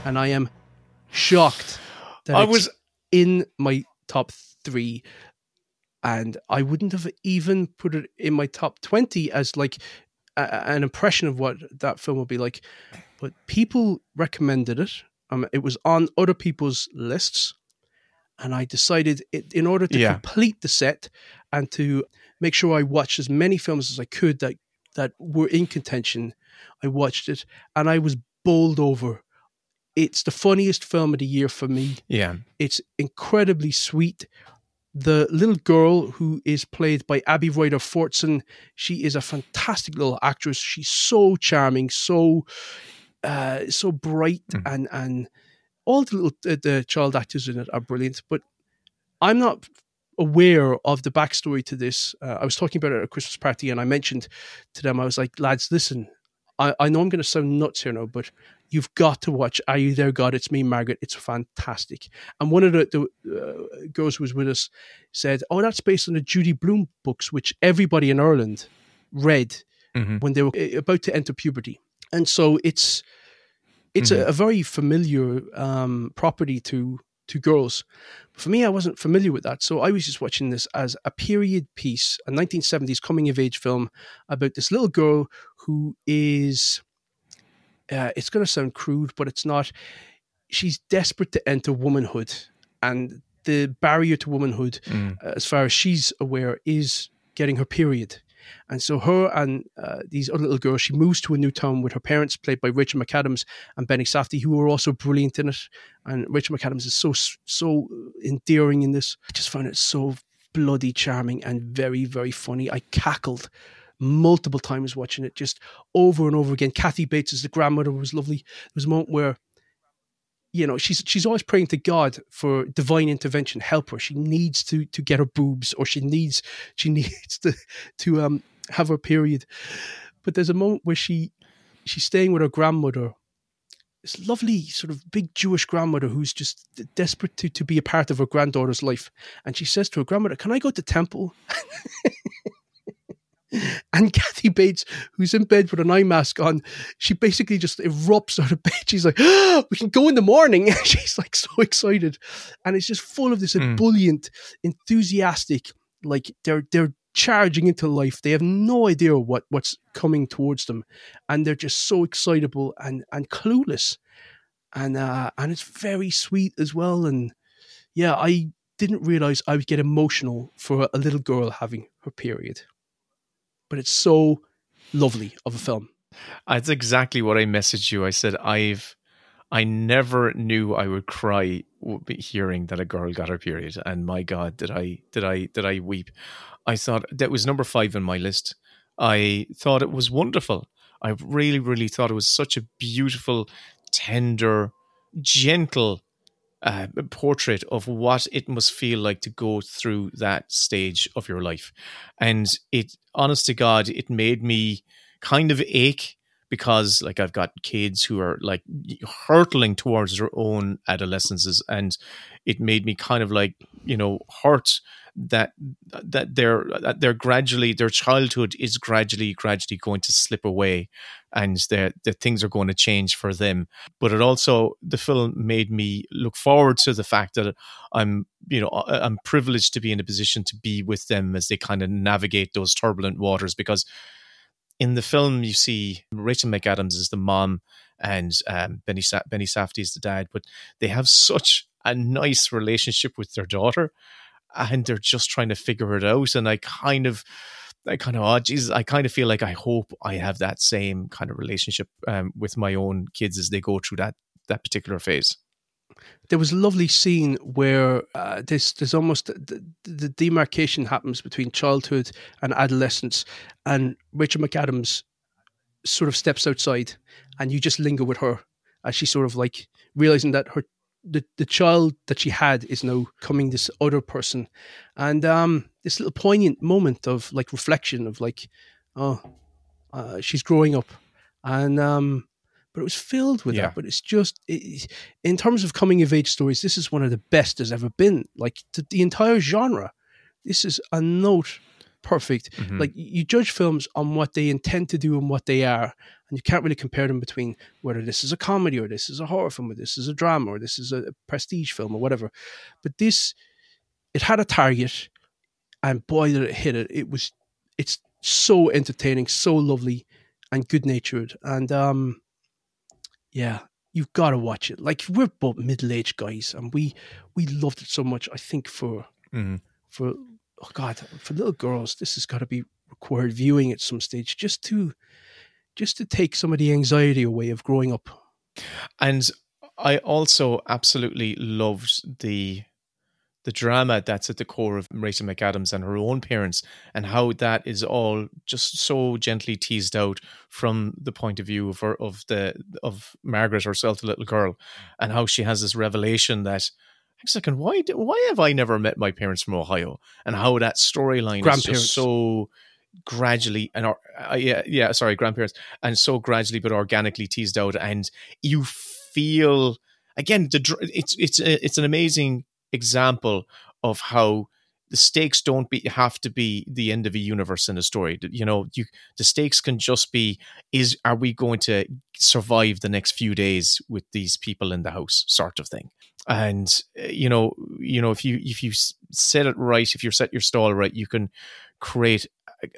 And I am shocked that I was- in my top three. And I wouldn't have even put it in my top 20 as like a, a- an impression of what that film would be like. But people recommended it. Um, it was on other people's lists. And I decided, it, in order to Yeah. complete the set and to make sure I watched as many films as I could that, that were in contention, I watched it and I was bowled over. It's the funniest film of the year for me. Yeah. It's incredibly sweet. The little girl who is played by Abby Ryder Fortson, she is a fantastic little actress. She's so charming, so uh, so bright, and and all the little uh, the child actors in it are brilliant. But I'm not aware of the backstory to this. Uh, I was talking about it at a Christmas party, and I mentioned to them, I was like, lads, listen, I, I know I'm going to sound nuts here now, but you've got to watch Are You There, God? It's Me, Margaret. It's fantastic. And one of the, the uh, girls who was with us said, Oh, that's based on the Judy Blume books, which everybody in Ireland read Mhm. when they were uh, about to enter puberty. And so it's it's a, a very familiar um, property to to girls. For me, I wasn't familiar with that, so I was just watching this as a period piece, a 1970s coming of age film about this little girl who is. Uh, it's going to sound crude, but it's not. She's desperate to enter womanhood, and the barrier to womanhood, Mm. uh, as far as she's aware, is getting her period. And so her and uh, these other little girls, she moves to a new town with her parents, played by Rachel McAdams and Benny Safdie, who are also brilliant in it. And Rachel McAdams is so so endearing in this. I just found it so bloody charming and very very funny. I cackled multiple times watching it, just over and over again. Kathy Bates as the grandmother was lovely. There was a moment where you know she's she's always praying to God for divine intervention, help her. She needs to to get her boobs, or she needs she needs to to um have her period. But there's a moment where she she's staying with her grandmother, this lovely sort of big Jewish grandmother who's just desperate to to be a part of her granddaughter's life, and she says to her grandmother, "Can I go to temple?" And Kathy Bates, who's in bed with an eye mask on, she basically just erupts out of bed. She's like, "Ah, "We can go in the morning." She's like so excited, and it's just full of this ebullient, enthusiastic, like they're they're charging into life. They have no idea what what's coming towards them, and they're just so excitable and and clueless, and uh, and it's very sweet as well. And yeah, I didn't realize I would get emotional for a little girl having her period but it's so lovely of a film. Uh, That's exactly what I messaged you. I said I've I never knew I would cry hearing that a girl got her period, and my God, did I did I did I weep? I thought that was number five on my list. I thought it was wonderful. I really, really thought it was such a beautiful, tender, gentle uh, portrait of what it must feel like to go through that stage of your life. And it, honest to God, it made me kind of ache because like I've got kids who are like hurtling towards their own adolescences and it made me kind of like you know hurt that that they're that they're gradually their childhood is gradually gradually going to slip away and that that things are going to change for them. But it also the film made me look forward to the fact that I'm you know I'm privileged to be in a position to be with them as they kind of navigate those turbulent waters because in the film you see Rachel McAdams is the mom and um, Benny Sa- Benny Safdie is the dad, but they have such a nice relationship with their daughter, and they're just trying to figure it out. And I kind of, I kind of, oh Jesus, I kind of feel like I hope I have that same kind of relationship um, with my own kids as they go through that that particular phase there was a lovely scene where uh, this there's almost the, the, demarcation happens between childhood and adolescence, and Rachel McAdams sort of steps outside, and you just linger with her as she sort of like realizing that her the, the child that she had is now coming this other person, and um, this little poignant moment of like reflection of like, oh, uh, she's growing up, and um, but it was filled with Yeah. that. But it's just, it, in terms of coming of age stories, this is one of the best there's ever been. Like the, the entire genre, this is a note perfect. Mhm. Like you judge films on what they intend to do and what they are, and you can't really compare them between whether this is a comedy or this is a horror film or this is a drama or this is a prestige film or whatever. But this, it had a target, and boy did it hit it! It was, it's so entertaining, so lovely, and good natured, and um, yeah, you've got to watch it. Like we're both middle aged guys, and we we loved it so much. I think for Mhm. for oh god, for little girls, this has got to be required viewing at some stage, just to just to take some of the anxiety away of growing up. And I also absolutely loved the the drama that's at the core of Rachel McAdams and her own parents, and how that is all just so gently teased out from the point of view of her, of the of Margaret herself, the little girl, and how she has this revelation that. A second, why do, why have I never met my parents from Ohio? And how that storyline is just so gradually and or, uh, yeah yeah sorry grandparents and so gradually but organically teased out and you feel again the dr- it's it's a, it's an amazing example of how the stakes don't be have to be the end of a universe in a story. You know you the stakes can just be is are we going to survive the next few days with these people in the house sort of thing. And uh, you know you know if you if you set it right if you set your stall right you can create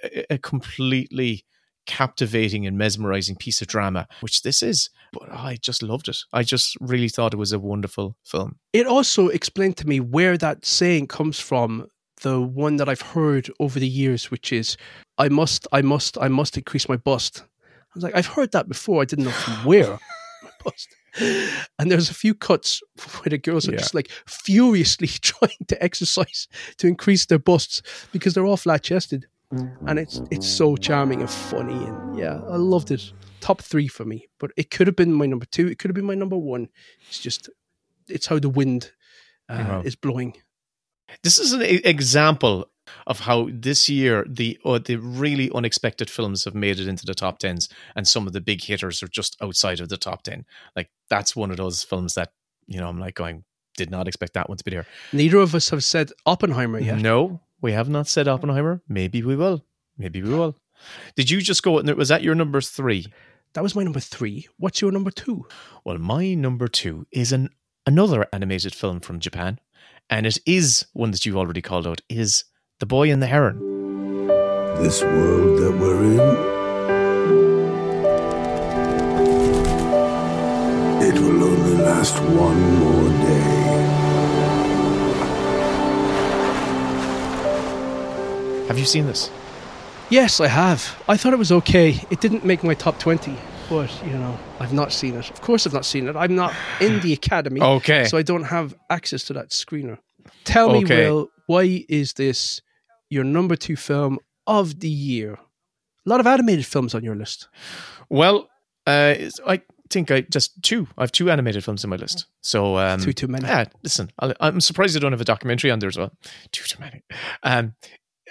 a- a completely captivating and mesmerizing piece of drama which this is but i just loved it i just really thought it was a wonderful film It also explained to me where that saying comes from. The one that I've heard over the years, which is, "I must, I must, I must increase my bust." I was like, I've heard that before. I didn't know from where. And there's a few cuts where the girls are Yeah. just like furiously trying to exercise to increase their busts because they're all flat chested, and it's it's so charming and funny and yeah, I loved it. Top three for me, but it could have been my number two. It could have been my number one. It's just it's how the wind uh, Wow. is blowing. This is an example of how this year the uh, the really unexpected films have made it into the top tens, and some of the big hitters are just outside of the top ten. Like that's one of those films that you know I'm like going, did not expect that one to be there. Neither of us have said Oppenheimer yet. No, we have not said Oppenheimer. Maybe we will. Maybe we will. Did you just go? Was that your number three? That was my number three. What's your number two? Well, my number two is an another animated film from Japan, and it is one that you've already called out. Is The Boy and the Heron? This world that we're in, it will only last one more Have you seen this? Yes, I have. I thought it was okay. It didn't make my top 20, but, you know, I've not seen it. Of course, I've not seen it. I'm not in the academy. Okay. So I don't have access to that screener. Tell me, Okay. Will, why is this your number two film of the year? A lot of animated films on your list. Well, uh, I think I just two. I have two animated films in my list. So um, Two too many. Yeah, listen, I'll, I'm surprised I don't have a documentary on there as well. Two too many. Um,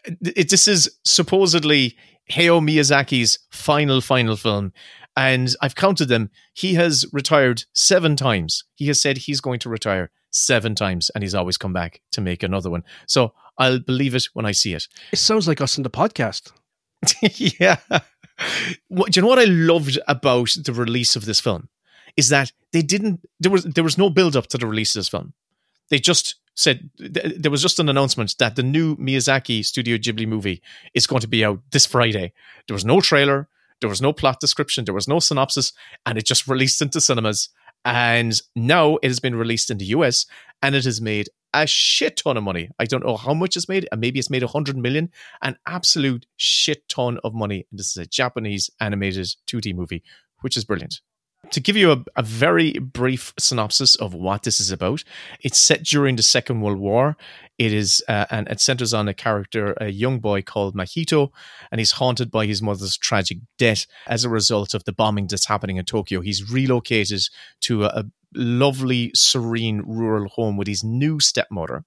it, this is supposedly Hayao Miyazaki's final final film, and I've counted them. He has retired seven times. He has said he's going to retire seven times, and he's always come back to make another one. So I'll believe it when I see it. It sounds like us in the podcast. yeah. What, do you know what I loved about the release of this film is that they didn't there was there was no build up to the release of this film. They just said th- there was just an announcement that the new Miyazaki Studio Ghibli movie is going to be out this Friday. There was no trailer, there was no plot description, there was no synopsis, and it just released into cinemas. And now it has been released in the US and it has made a shit ton of money. I don't know how much it's made. and Maybe it's made a hundred million, an absolute shit ton of money. And this is a Japanese animated 2D movie, which is brilliant. To give you a, a very brief synopsis of what this is about, it's set during the Second World War. It is, uh, and it centers on a character, a young boy called Mahito, and he's haunted by his mother's tragic death as a result of the bombing that's happening in Tokyo. He's relocated to a, a lovely, serene rural home with his new stepmother,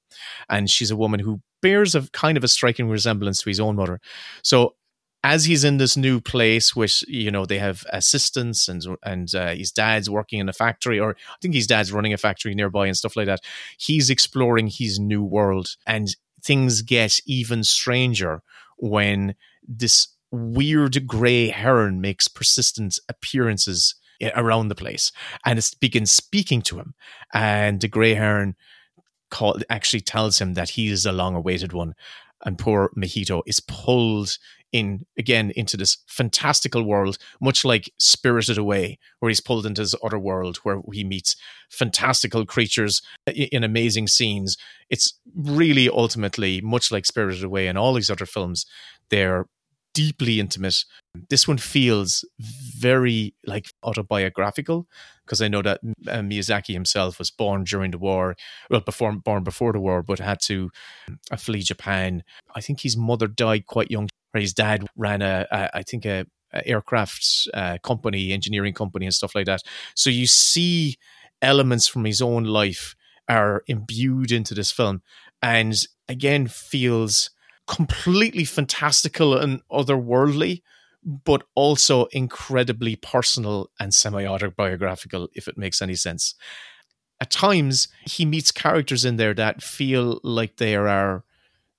and she's a woman who bears a kind of a striking resemblance to his own mother. So as he's in this new place, which you know they have assistants and and uh, his dad's working in a factory, or I think his dad's running a factory nearby and stuff like that. He's exploring his new world, and things get even stranger when this weird gray heron makes persistent appearances around the place, and it begins speaking to him, and the gray heron call, actually tells him that he is a long-awaited one, and poor Mahito is pulled in again into this fantastical world, much like Spirited Away, where he's pulled into this other world where he meets fantastical creatures in amazing scenes. It's really ultimately much like Spirited Away and all these other films. They're deeply intimate. This one feels very like autobiographical because I know that uh, Miyazaki himself was born during the war, well, before born before the war, but had to uh, flee Japan. I think his mother died quite young. Or his dad ran a, a I think a, a aircraft uh, company, engineering company, and stuff like that. So you see elements from his own life are imbued into this film, and again feels completely fantastical and otherworldly, but also incredibly personal and semi autobiographical, if it makes any sense. At times, he meets characters in there that feel like they are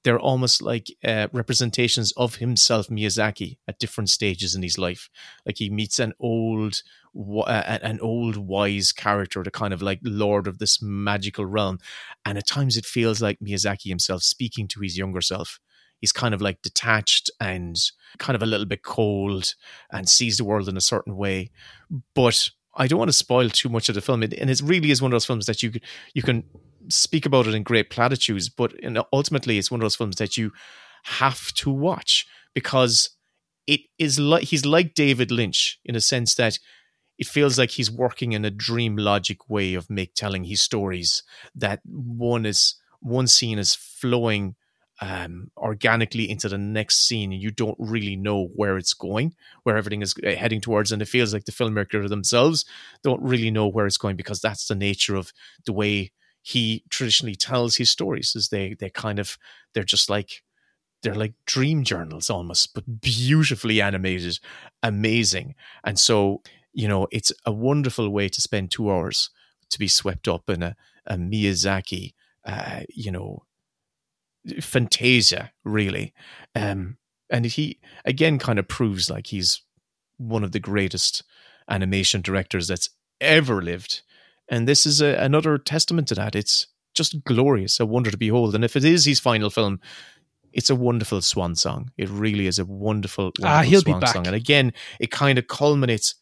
they're almost like uh, representations of himself, Miyazaki, at different stages in his life. Like he meets an old, uh, an old wise character, the kind of like lord of this magical realm, and at times it feels like Miyazaki himself speaking to his younger self. He's kind of like detached and kind of a little bit cold and sees the world in a certain way, but I don't want to spoil too much of the film, It- and it really is one of those films that you you can speak about it in great platitudes, but in, ultimately, it's one of those films that you have to watch because it is like he's like David Lynch in a sense that it feels like he's working in a dream logic way of make telling his stories. That one is one scene is flowing um, organically into the next scene, and you don't really know where it's going, where everything is uh, heading towards, and it feels like the filmmaker themselves don't really know where it's going because that's the nature of the way he traditionally tells his stories. Is they they kind of they're just like they're like dream journals almost, but beautifully animated, amazing, and so you know it's a wonderful way to spend two hours to be swept up in a, a Miyazaki, uh, you know, fantasia really um and he again kind of proves like he's one of the greatest animation directors that's ever lived and this is a, another testament to that it's just glorious a wonder to behold and if it is his final film it's a wonderful swan song it really is a wonderful, wonderful Ah, he'll be swan back. song and again it kind of culminates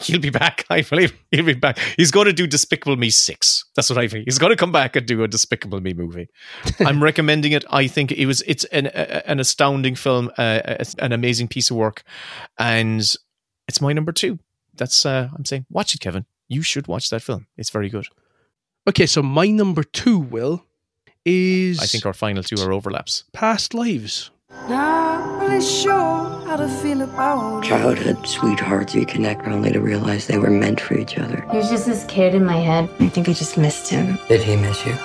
He'll be back. I believe he'll be back. He's going to do Despicable Me six. That's what I think. He's going to come back and do a Despicable Me movie. I'm recommending it. I think it was. It's an a, an astounding film, uh, an amazing piece of work, and it's my number two. That's uh, I'm saying. Watch it, Kevin. You should watch that film. It's very good. Okay, so my number two, Will, is I think our final two are overlaps. Past Lives. La really sure how to feel about it. Childhood sweethearts reconnect only to realize they were meant for each other. He was just this kid in my head. I think I just missed him. Did he miss you?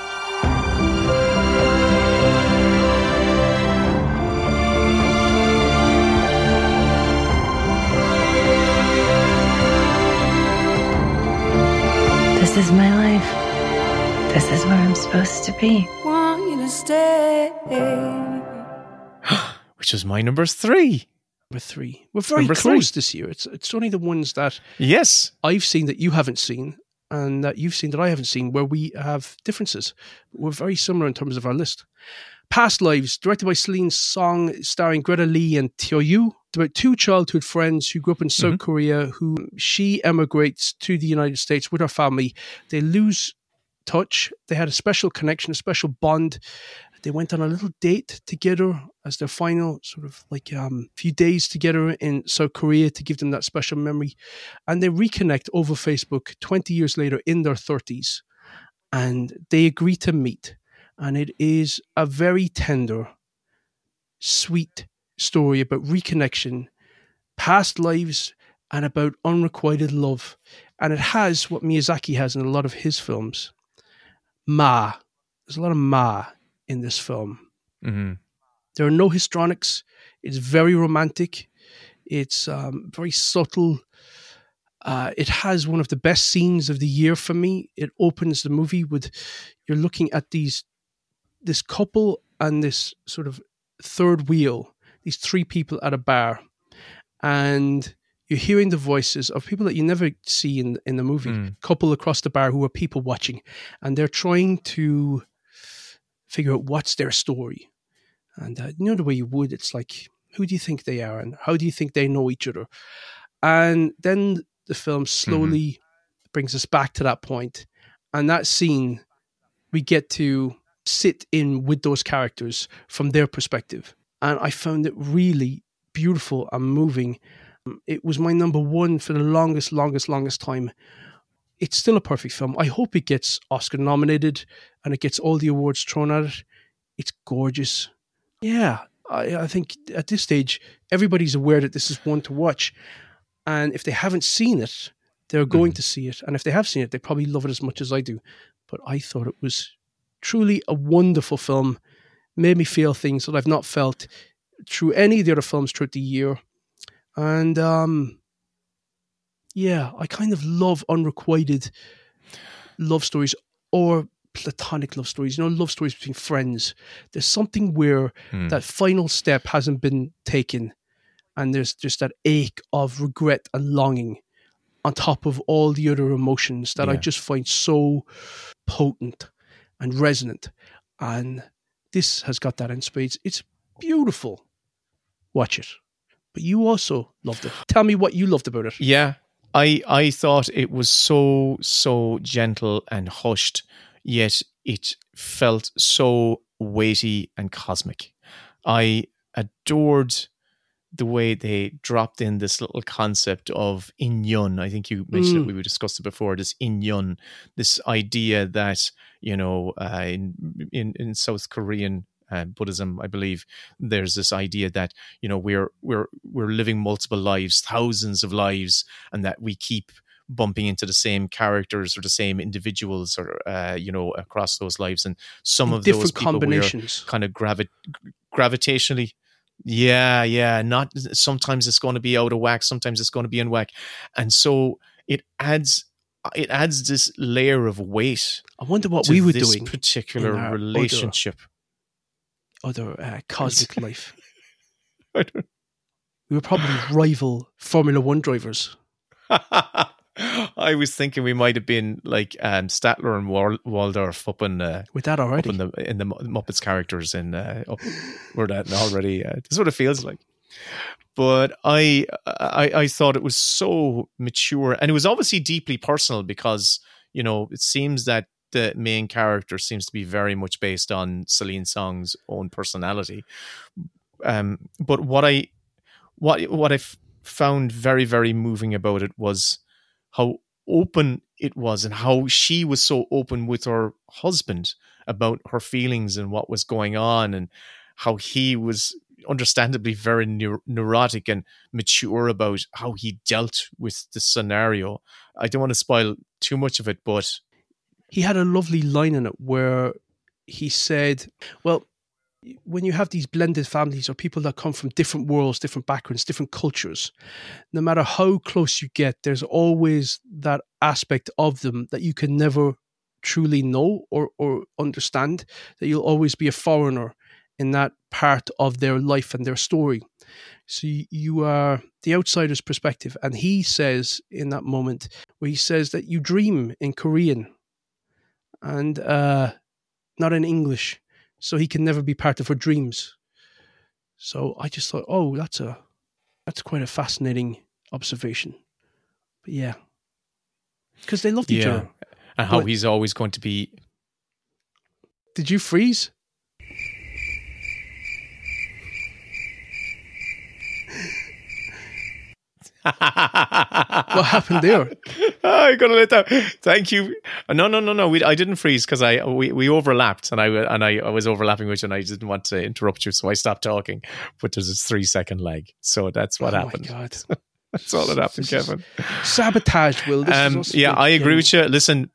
This is my life. This is where I'm supposed to be. Want you to stay. Which is my number three. Number three. We're very Number close three. this year. It's it's only the ones that Yes. I've seen that you haven't seen and that you've seen that I haven't seen where we have differences. We're very similar in terms of our list. Past Lives, directed by Celine Song, starring Greta Lee and Teo Yoo. About two childhood friends who grew up in South Korea who she emigrates to the United States with her family. They lose touch. They had a special connection, a special bond. They went on a little date together as their final sort of like um, few days together in South Korea to give them that special memory. And they reconnect over Facebook 20 years later in their 30s. And they agree to meet. And it is a very tender, sweet story about reconnection, past lives, and about unrequited love. And it has what Miyazaki has in a lot of his films Ma. There's a lot of Ma in this film. Mm-hmm. There are no histrionics. It's very romantic. It's um, very subtle. Uh, it has one of the best scenes of the year for me. It opens the movie with you're looking at these this couple and this sort of third wheel, these three people at a bar, and you're hearing the voices of people that you never see in in the movie. Couple across the bar who are people watching, and they're trying to figure out what's their story. And uh, you know the way you would, it's like, who do you think they are, and how do you think they know each other? And then the film slowly brings us back to that point, and that scene, we get to sit in with those characters from their perspective, and I found it really beautiful and moving. It was my number one for the longest, longest, longest time. It's still a perfect film. I hope it gets Oscar nominated and it gets all the awards thrown at it. It's gorgeous. Yeah, I, I think at this stage, everybody's aware that this is one to watch. And if they haven't seen it, they're going mm-hmm. to see it. And if they have seen it, they probably love it as much as I do. But I thought it was truly a wonderful film. Made me feel things that I've not felt through any of the other films throughout the year. And um, yeah, I kind of love unrequited love stories or platonic love stories, you know, love stories between friends. There's something where Hmm. that final step hasn't been taken and there's just that ache of regret and longing on top of all the other emotions that I just find so potent and resonant. And this has got that in spades. It's beautiful. Watch it. But you also loved it. Tell me what you loved about it. Yeah. I I thought it was so so gentle and hushed, yet it felt so weighty and cosmic. I adored the way they dropped in this little concept of inyun. I think you mentioned Mm. it. We discussed it before. This inyun, this idea that you know uh, in, in in South Korean uh, Buddhism, I believe there's this idea that you know we're we're we're living multiple lives, thousands of lives, and that we keep bumping into the same characters or the same individuals or uh, you know across those lives, and some In of those different we're combinations. kind of gravi- gravitationally. Yeah, yeah. Not sometimes it's going to be out of whack, sometimes it's going to be in whack, and so it adds it adds this layer of weight. I wonder what to we were this doing particular in our other- relationship. Other uh, cosmic life. We were probably rival Formula One drivers. I was thinking we might have been like um, Statler and Wal- Waldorf up in uh, with that already in the in the Muppets characters in uh, up that already. Uh, that's what it feels like. But I, I I thought it was so mature, and it was obviously deeply personal because you know it seems that the main character seems to be very much based on Celine Song's own personality. Um, but what I what what I f- found very very moving about it was how open it was and how she was so open with her husband about her feelings and what was going on and how he was understandably very neur- neurotic and mature about how he dealt with the scenario. I don't want to spoil too much of it, but he had a lovely line in it where he said, "Well, when you have these blended families or people that come from different worlds, different backgrounds, different cultures, no matter how close you get, there's always that aspect of them that you can never truly know or, or understand, that you'll always be a foreigner in that part of their life and their story. So you, are the outsider's perspective. And he says in that moment where he says that you dream in Korean and uh, not in English so he can never be part of her dreams. So I just thought, oh, that's a that's quite a fascinating observation. But yeah, because they loved each yeah, other. and how But- he's always going to be. Did you freeze? What happened there? Oh, I got to let that. Thank you. No, no, no, no. We, I didn't freeze because I we, we overlapped and I and I, I was overlapping with you and I didn't want to interrupt you, so I stopped talking. But there's a three second lag, so that's what Oh my happened. God. that's all that happened, Kevin. Sabotage, Will. This Um, yeah, I again. agree with you. Listen,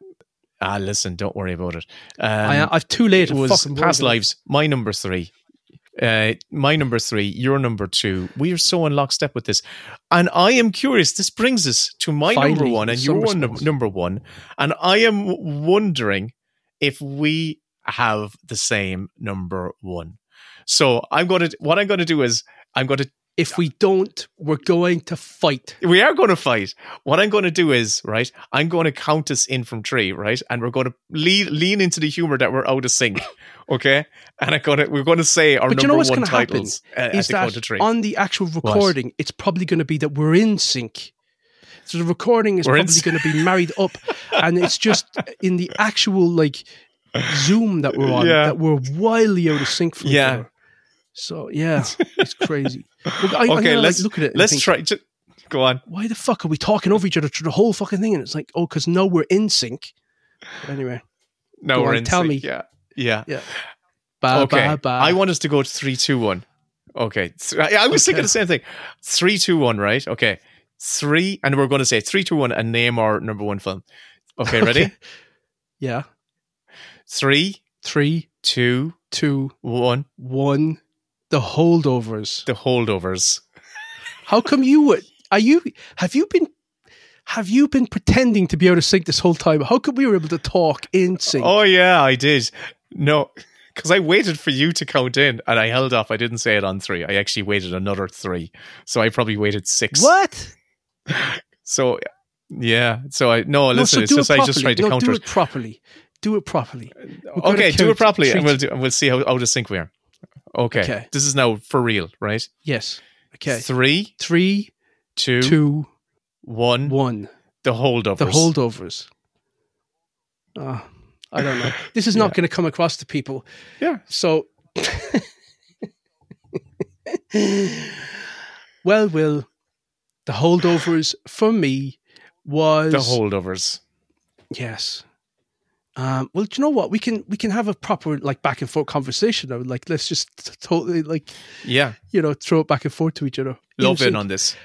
ah, listen. Don't worry about it. Um, I- I've too late It was past lives. My number three. Uh, my number three, your number two. We are so in lockstep with this, and I am curious. This brings us to my number one and your response. number one, and I am wondering if we have the same number one. So I'm going to. What I'm going to do is I'm going to If we don't, we're going to fight. we are going to fight. What I'm going to do is, right, I'm going to count us in from three, right? And we're going to lean, lean into the humor that we're out of sync, okay? And I'm going to, we're going to say our But number you know what's one going to happen titles uh, is that on the actual recording, it's probably going to be that we're in sync. So the recording is We're probably going to be married up, and it's just in the actual like Zoom that we're on Yeah. that we're wildly out of sync from Yeah. So yeah, it's crazy. Look, I, okay, let's look at it. Let's think, try. To, go on. Why the fuck are we talking over each other through the whole fucking thing? And it's like, oh, because no, we're in sync. But anyway, No, we're on, in tell sync. me. Yeah, yeah. Yeah. Ba, okay, ba, ba. I want us to go to three, two, one. Okay, I was thinking the same thing. Three, two, one. Right? Okay, three, and we're going to say three, two, one, and name our number one film. Okay, ready? Okay. Yeah. Three, Three, two, two, one. one. The holdovers. The holdovers. How come you would? Are you? Have you been? Have you been pretending to be out of sync this whole time? How come we were able to talk in sync? Oh yeah, I did. No, because I waited for you to count in, and I held off. I didn't say it on three. I actually waited another three, so I probably waited six. What? So yeah. So I no. No, Listen, so it's just it I just tried to no, counter. Do it. properly. Do it properly. We're Okay, do it properly, and we'll do, and we'll see how out of sync we are. Okay. Okay. This is now for real, right? Yes. Okay. Three, Three, two, two, one. one. The holdovers. The holdovers. Oh, I don't know. This is not Yeah. going to come across to people. Yeah. So, well, Will, the holdovers for me was The holdovers. Yes. Um, well, do you know what? We can we can have a proper like back and forth conversation. I would like let's just totally like Yeah. you know throw it back and forth to each other. Love in on this.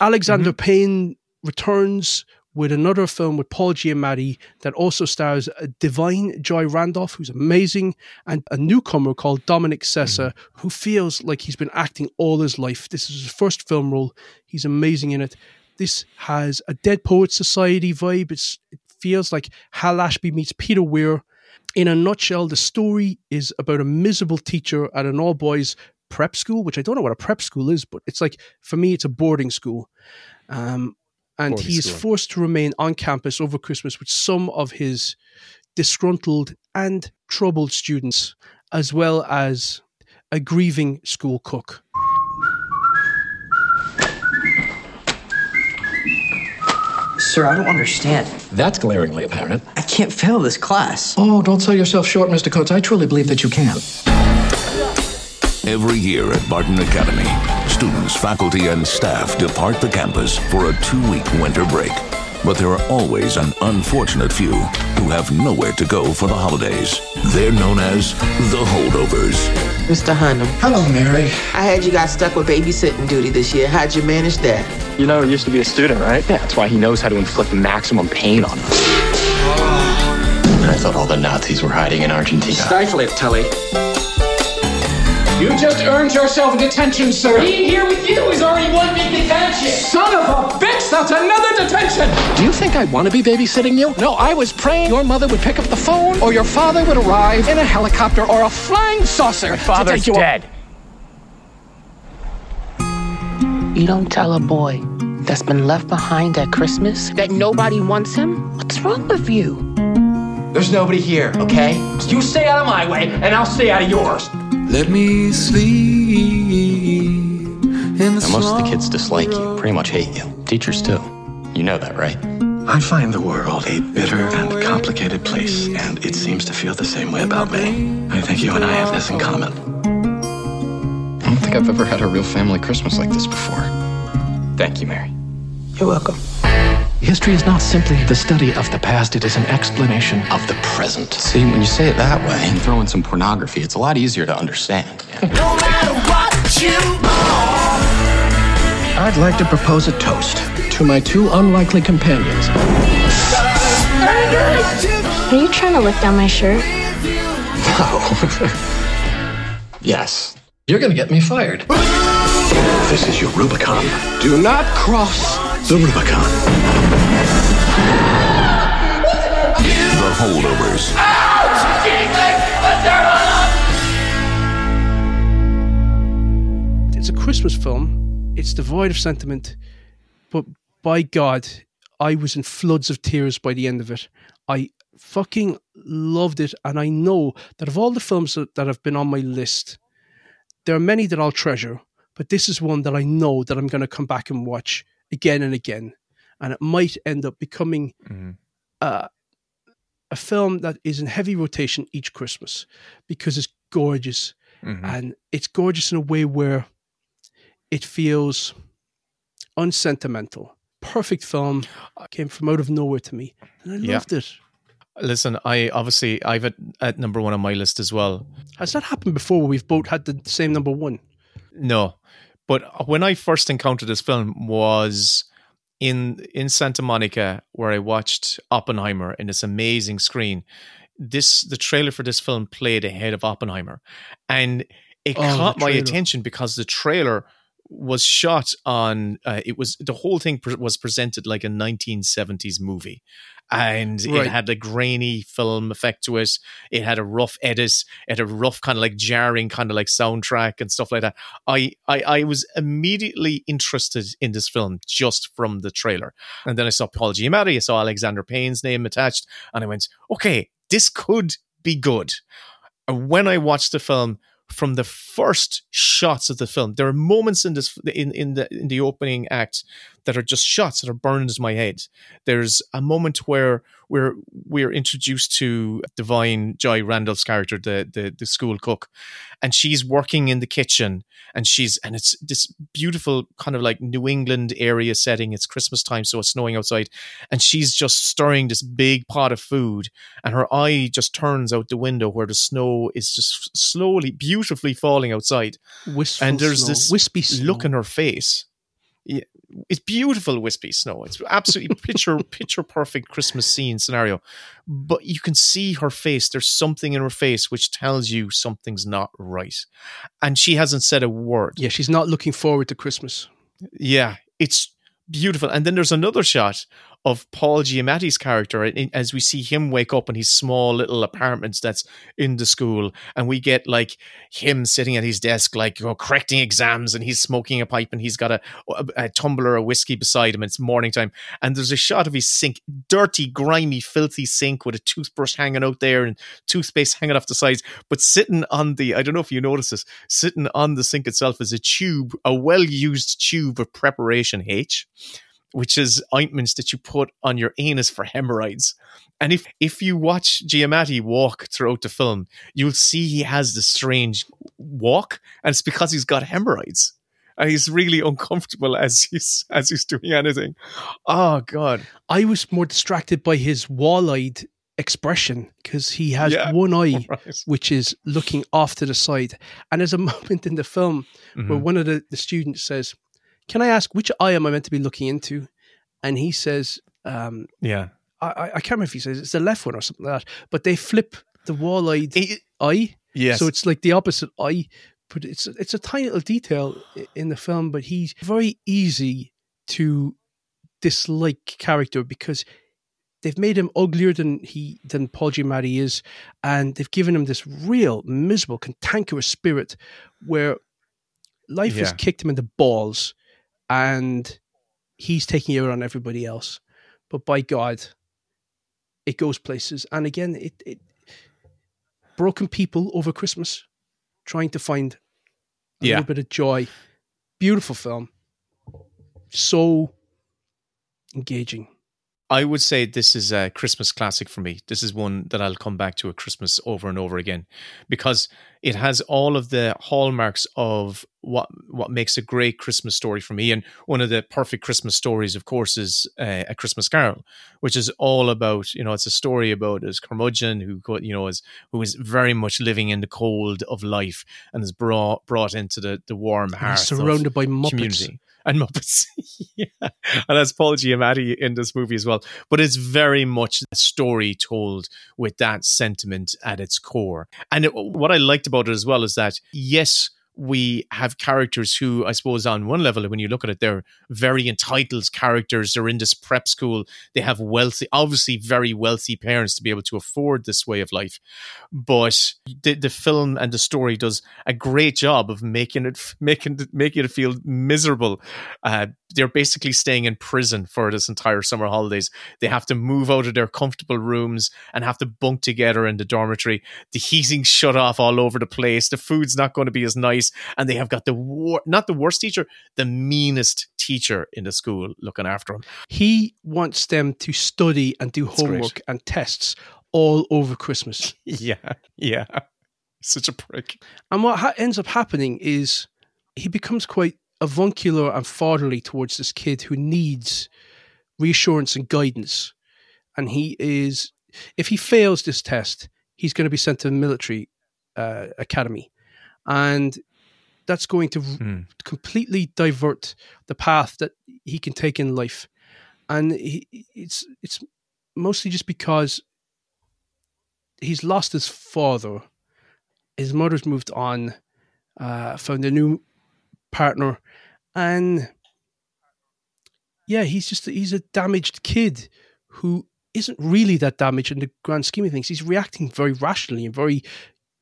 Alexander Mm-hmm. Payne returns with another film with Paul Giamatti that also stars uh, Da'Vine Joy Randolph, who's amazing, and a newcomer called Dominic Sessa, Mm-hmm. who feels like he's been acting all his life. This is his first film role. He's amazing in it. This has a Dead Poets Society vibe. It's, it feels like Hal Ashby meets Peter Weir. In a nutshell, the story is about a miserable teacher at an all boys prep school, which I don't know what a prep school is, but it's like, for me, it's a boarding school. Um, and Boarding he is school. forced to remain on campus over Christmas with some of his disgruntled and troubled students, as well as a grieving school cook. Sir, I don't understand. That's glaringly apparent. I can't fail this class. Oh, don't sell yourself short, Mr. Kountze. I truly believe that you can. Every year at Barton Academy, students, faculty, and staff depart the campus for a two week winter break. But there are always an unfortunate few who have nowhere to go for the holidays. They're known as the holdovers. Mr. Hunham. Hello, Mary. I heard you got stuck with babysitting duty this year. How'd you manage that? You know, he used to be a student, right? Yeah, that's why he knows how to inflict maximum pain on us. I thought all the Nazis were hiding in Argentina. Stifle it, Tully. You just earned yourself a detention, sir. Being here with you is already one big detention. Son of a bitch, that's another detention. Do you think I want to be babysitting you? No, I was praying your mother would pick up the phone or your father would arrive in a helicopter or a flying saucer. My father's to take you dead. You don't tell a boy that's been left behind at Christmas that nobody wants him? What's wrong with you? There's nobody here, okay? You stay out of my way, and I'll stay out of yours. Let me sleep. Now, most of the kids dislike you, pretty much hate you. Teachers too. You know that, right? I find the world a bitter and complicated place, and it seems to feel the same way about me. I think you and I have this in common. I don't think I've ever had a real family Christmas like this before. Thank you, Mary. You're welcome. History is not simply the study of the past, it is an explanation Of the present. See, when you say it that way and throw in some pornography, it's a lot easier to understand. I'd like to propose a toast to my two unlikely companions. Are you trying to look down my shirt? No. Yes. You're gonna get me fired. This is your Rubicon. Do not cross the Rubicon. The holdovers. It's a Christmas film. It's devoid of sentiment, but by God, I was in floods of tears by the end of it. I fucking loved it, and I know that of all the films that, that have been on my list, there are many that I'll treasure, but this is one that I know that I'm going to come back and watch again and again, and it might end up becoming uh, a film that is in heavy rotation each Christmas because it's gorgeous, Mhm. and it's gorgeous in a way where it feels unsentimental. Perfect film came from out of nowhere to me, and I Yeah. loved it. Listen, I obviously I've it at number one on my list as well. Has that happened before? Where we've both had the same number one. No, but when I first encountered this film was in in Santa Monica, where I watched Oppenheimer in this amazing screen. This the trailer for this film played ahead of Oppenheimer, and it Oh, caught my attention because the trailer was shot on. Uh, it was the whole thing pre- was presented like a 1970s movie. And Right. it had a grainy film effect to it. It had a rough edit. It had a rough kind of like jarring kind of like soundtrack and stuff like that. I, I I was immediately interested in this film just from the trailer. And then I saw Paul Giamatti, I saw Alexander Payne's name attached, and I went, okay, this could be good. And when I watched the film, from the first shots of the film, there are moments in this in, in the in the opening act that are just shots that are burned into my head. There's a moment where we're we're introduced to Da'Vine Joy Randolph's character, the, the the school cook, and she's working in the kitchen, and she's and it's this beautiful kind of like New England area setting. It's Christmas time, so it's snowing outside, and she's just stirring this big pot of food, and her eye just turns out the window where the snow is just slowly, beautifully falling outside, Wistful and there's snow. this wispy look in her face. Yeah, it's beautiful wispy snow. It's absolutely picture picture perfect Christmas scene scenario. But you can see her face. There's something in her face which tells you something's not right. And she hasn't said a word. Yeah, she's not looking forward to Christmas. Yeah, it's beautiful. And then there's another shot of Paul Giamatti's character as we see him wake up in his small little apartments that's in the school, and we get like him sitting at his desk, like you know, correcting exams, and he's smoking a pipe, and he's got a, a, a tumbler of whiskey beside him. It's morning time, and there's a shot of his sink, dirty, grimy, filthy sink with a toothbrush hanging out there and toothpaste hanging off the sides. But sitting on the, I don't know if you notice this, sitting on the sink itself is a tube, a well-used tube of preparation H which is ointments that you put on your anus for hemorrhoids. And if if you watch Giamatti walk throughout the film, you'll see he has this strange walk, and it's because he's got hemorrhoids. and he's really uncomfortable as he's as he's doing anything. Oh God! I was more distracted by his wall-eyed expression because he has Yeah, one eye right. which is looking off to the side, and there's a moment in the film where Mhm. one of the, the students says, "Can I ask which eye am I meant to be looking into?" And he says, um, Yeah, I, I I can't remember if he says it's the left one or something like that, but they flip the wall-eyed eye. Yes. So it's like the opposite eye, but it's it's a tiny little detail in the film, but he's very easy to dislike character because they've made him uglier than he than Paul Giamatti is, and they've given him this real miserable, cantankerous spirit where life has kicked him in the balls, and he's taking it out on everybody else. But by God, it goes places. And again, it, it broken people over Christmas, trying to find a Yeah. little bit of joy. Beautiful film. So engaging. I would say this is a Christmas classic for me. This is one that I'll come back to at Christmas over and over again because it has all of the hallmarks of what what makes a great Christmas story for me. And one of the perfect Christmas stories, of course, is uh, a Christmas Carol, which is all about you know it's a story about this curmudgeon who you know is who is very much living in the cold of life and is brought brought into the the warm of surrounded by Muppets. community and Muppets. yeah. And that's Paul Giamatti in this movie as well. But it's very much a story told with that sentiment at its core. And it, what I liked about it as well is that, yes, we have characters who, I suppose, on one level, when you look at it, they're very entitled characters. They're in this prep school. They have wealthy, obviously, very wealthy parents to be able to afford this way of life. But the, the film and the story does a great job of making it making making it feel miserable. Uh, they're basically staying in prison for this entire summer holidays. They have to move out of their comfortable rooms and have to bunk together in the dormitory. The heating's shut off all over the place. The food's not going to be as nice, and they have got the wor- not the worst teacher, the meanest teacher in the school looking after them. He wants them to study and do great. homework and tests all over Christmas. Yeah, yeah, such a prick. And what ha- ends up happening is he becomes quite avuncular and fatherly towards this kid who needs reassurance and guidance. And he is, if he fails this test, he's going to be sent to the military uh, academy. And that's going to Hmm. completely divert the path that he can take in life. And he, it's it's mostly just because he's lost his father. His mother's moved on, uh, found a new partner, and yeah, he's just he's a damaged kid who isn't really that damaged in the grand scheme of things. He's reacting very rationally and very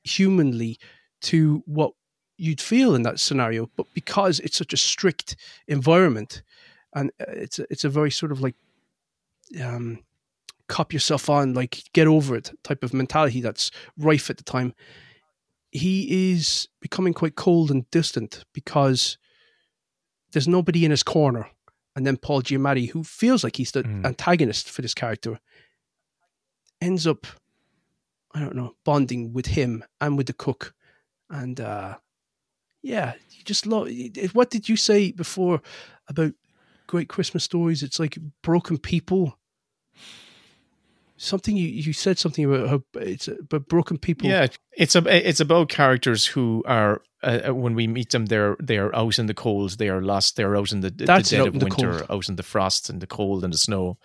humanly to what you'd feel in that scenario, but because it's such a strict environment, and uh, it's a, it's a very sort of like um, cop yourself on, like get over it type of mentality that's rife at the time. He is becoming quite cold and distant because there's nobody in his corner. And then Paul Giamatti, who feels like he's the antagonist for this character, ends up, I don't know, bonding with him and with the cook. And uh, yeah, you just love. What did you say before about great Christmas stories? It's like broken people. Something you, you said something about how it's about broken people. Yeah, it's a, it's about characters who are uh, uh, when we meet them, they're they are out in the cold, they are lost, they're out in the, the dead of winter, cold. out in the frost and the cold and the snow.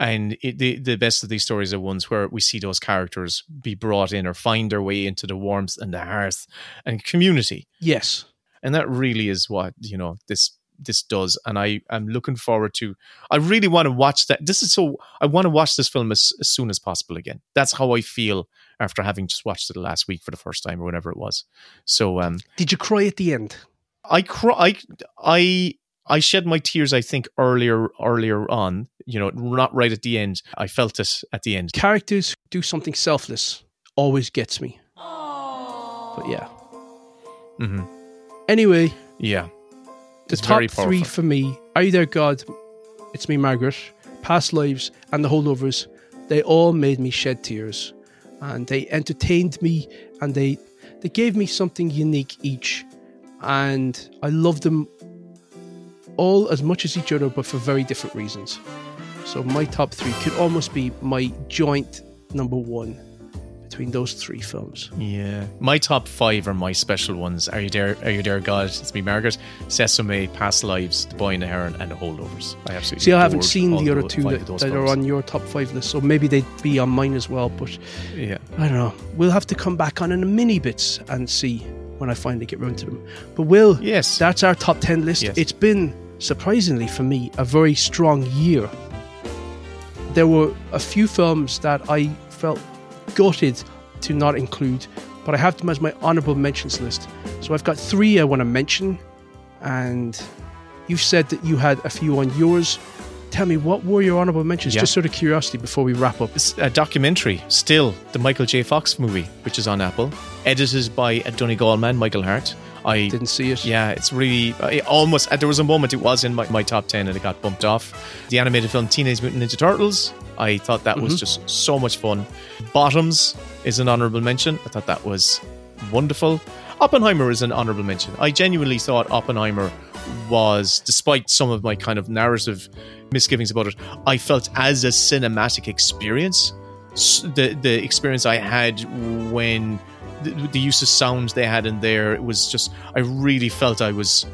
And it, the the best of these stories are ones where we see those characters be brought in or find their way into the warmth and the hearth and community. Yes. And that really is what you know this this does. And I am looking forward to. I really want to watch that. This is so. I want to watch this film as, as soon as possible again. That's how I feel after having just watched it last week for the first time or whenever it was. So um, Did you cry at the end? I cry. I, I I shed my tears. I think earlier earlier on. You know, not right at the end. I felt it at the end. Characters who do something selfless always gets me. But yeah. hmm Anyway, Yeah, the It's top three for me Are You There, God? It's Me, Margaret, Past Lives, and The Holdovers. They all made me shed tears. And they entertained me and they they gave me something unique each. And I loved them all as much as each other, but for very different reasons. So my top three could almost be my joint number one between those three films. Yeah, my top five are my special ones. Are you there? Are you there, God? It's me, Margaret. Sesame, Past Lives, The Boy and the Heron, and The Holdovers. I absolutely. See, I haven't seen the other two that, that are on your top five list, so maybe they'd be on mine as well. But Yeah. I don't know. We'll have to come back on in a mini bits and see when I finally get round to them. But Will, yes, that's our top ten list. Yes. It's been surprisingly for me a very strong year. There were a few films that I felt gutted to not include, but I have them as my honorable mentions list. So I've got three I want to mention, and you said that you had a few on yours. Tell me, what were your honorable mentions? Yeah. Just sort of curiosity before we wrap up. It's a documentary, still the Michael J. Fox movie, which is on Apple, edited by a Donegal man, Michael Harte. I didn't see it. Yeah, it's really I almost. uh, There was a moment it was in my, my top ten and it got bumped off. The animated film Teenage Mutant Ninja Turtles. I thought that was Mhm. just so much fun. Bottoms is an honorable mention. I thought that was wonderful. Oppenheimer is an honorable mention. I genuinely thought Oppenheimer was, despite some of my kind of narrative misgivings about it, I felt as a cinematic experience, the the experience I had when the, the use of sound they had in there, it was just I really felt I was.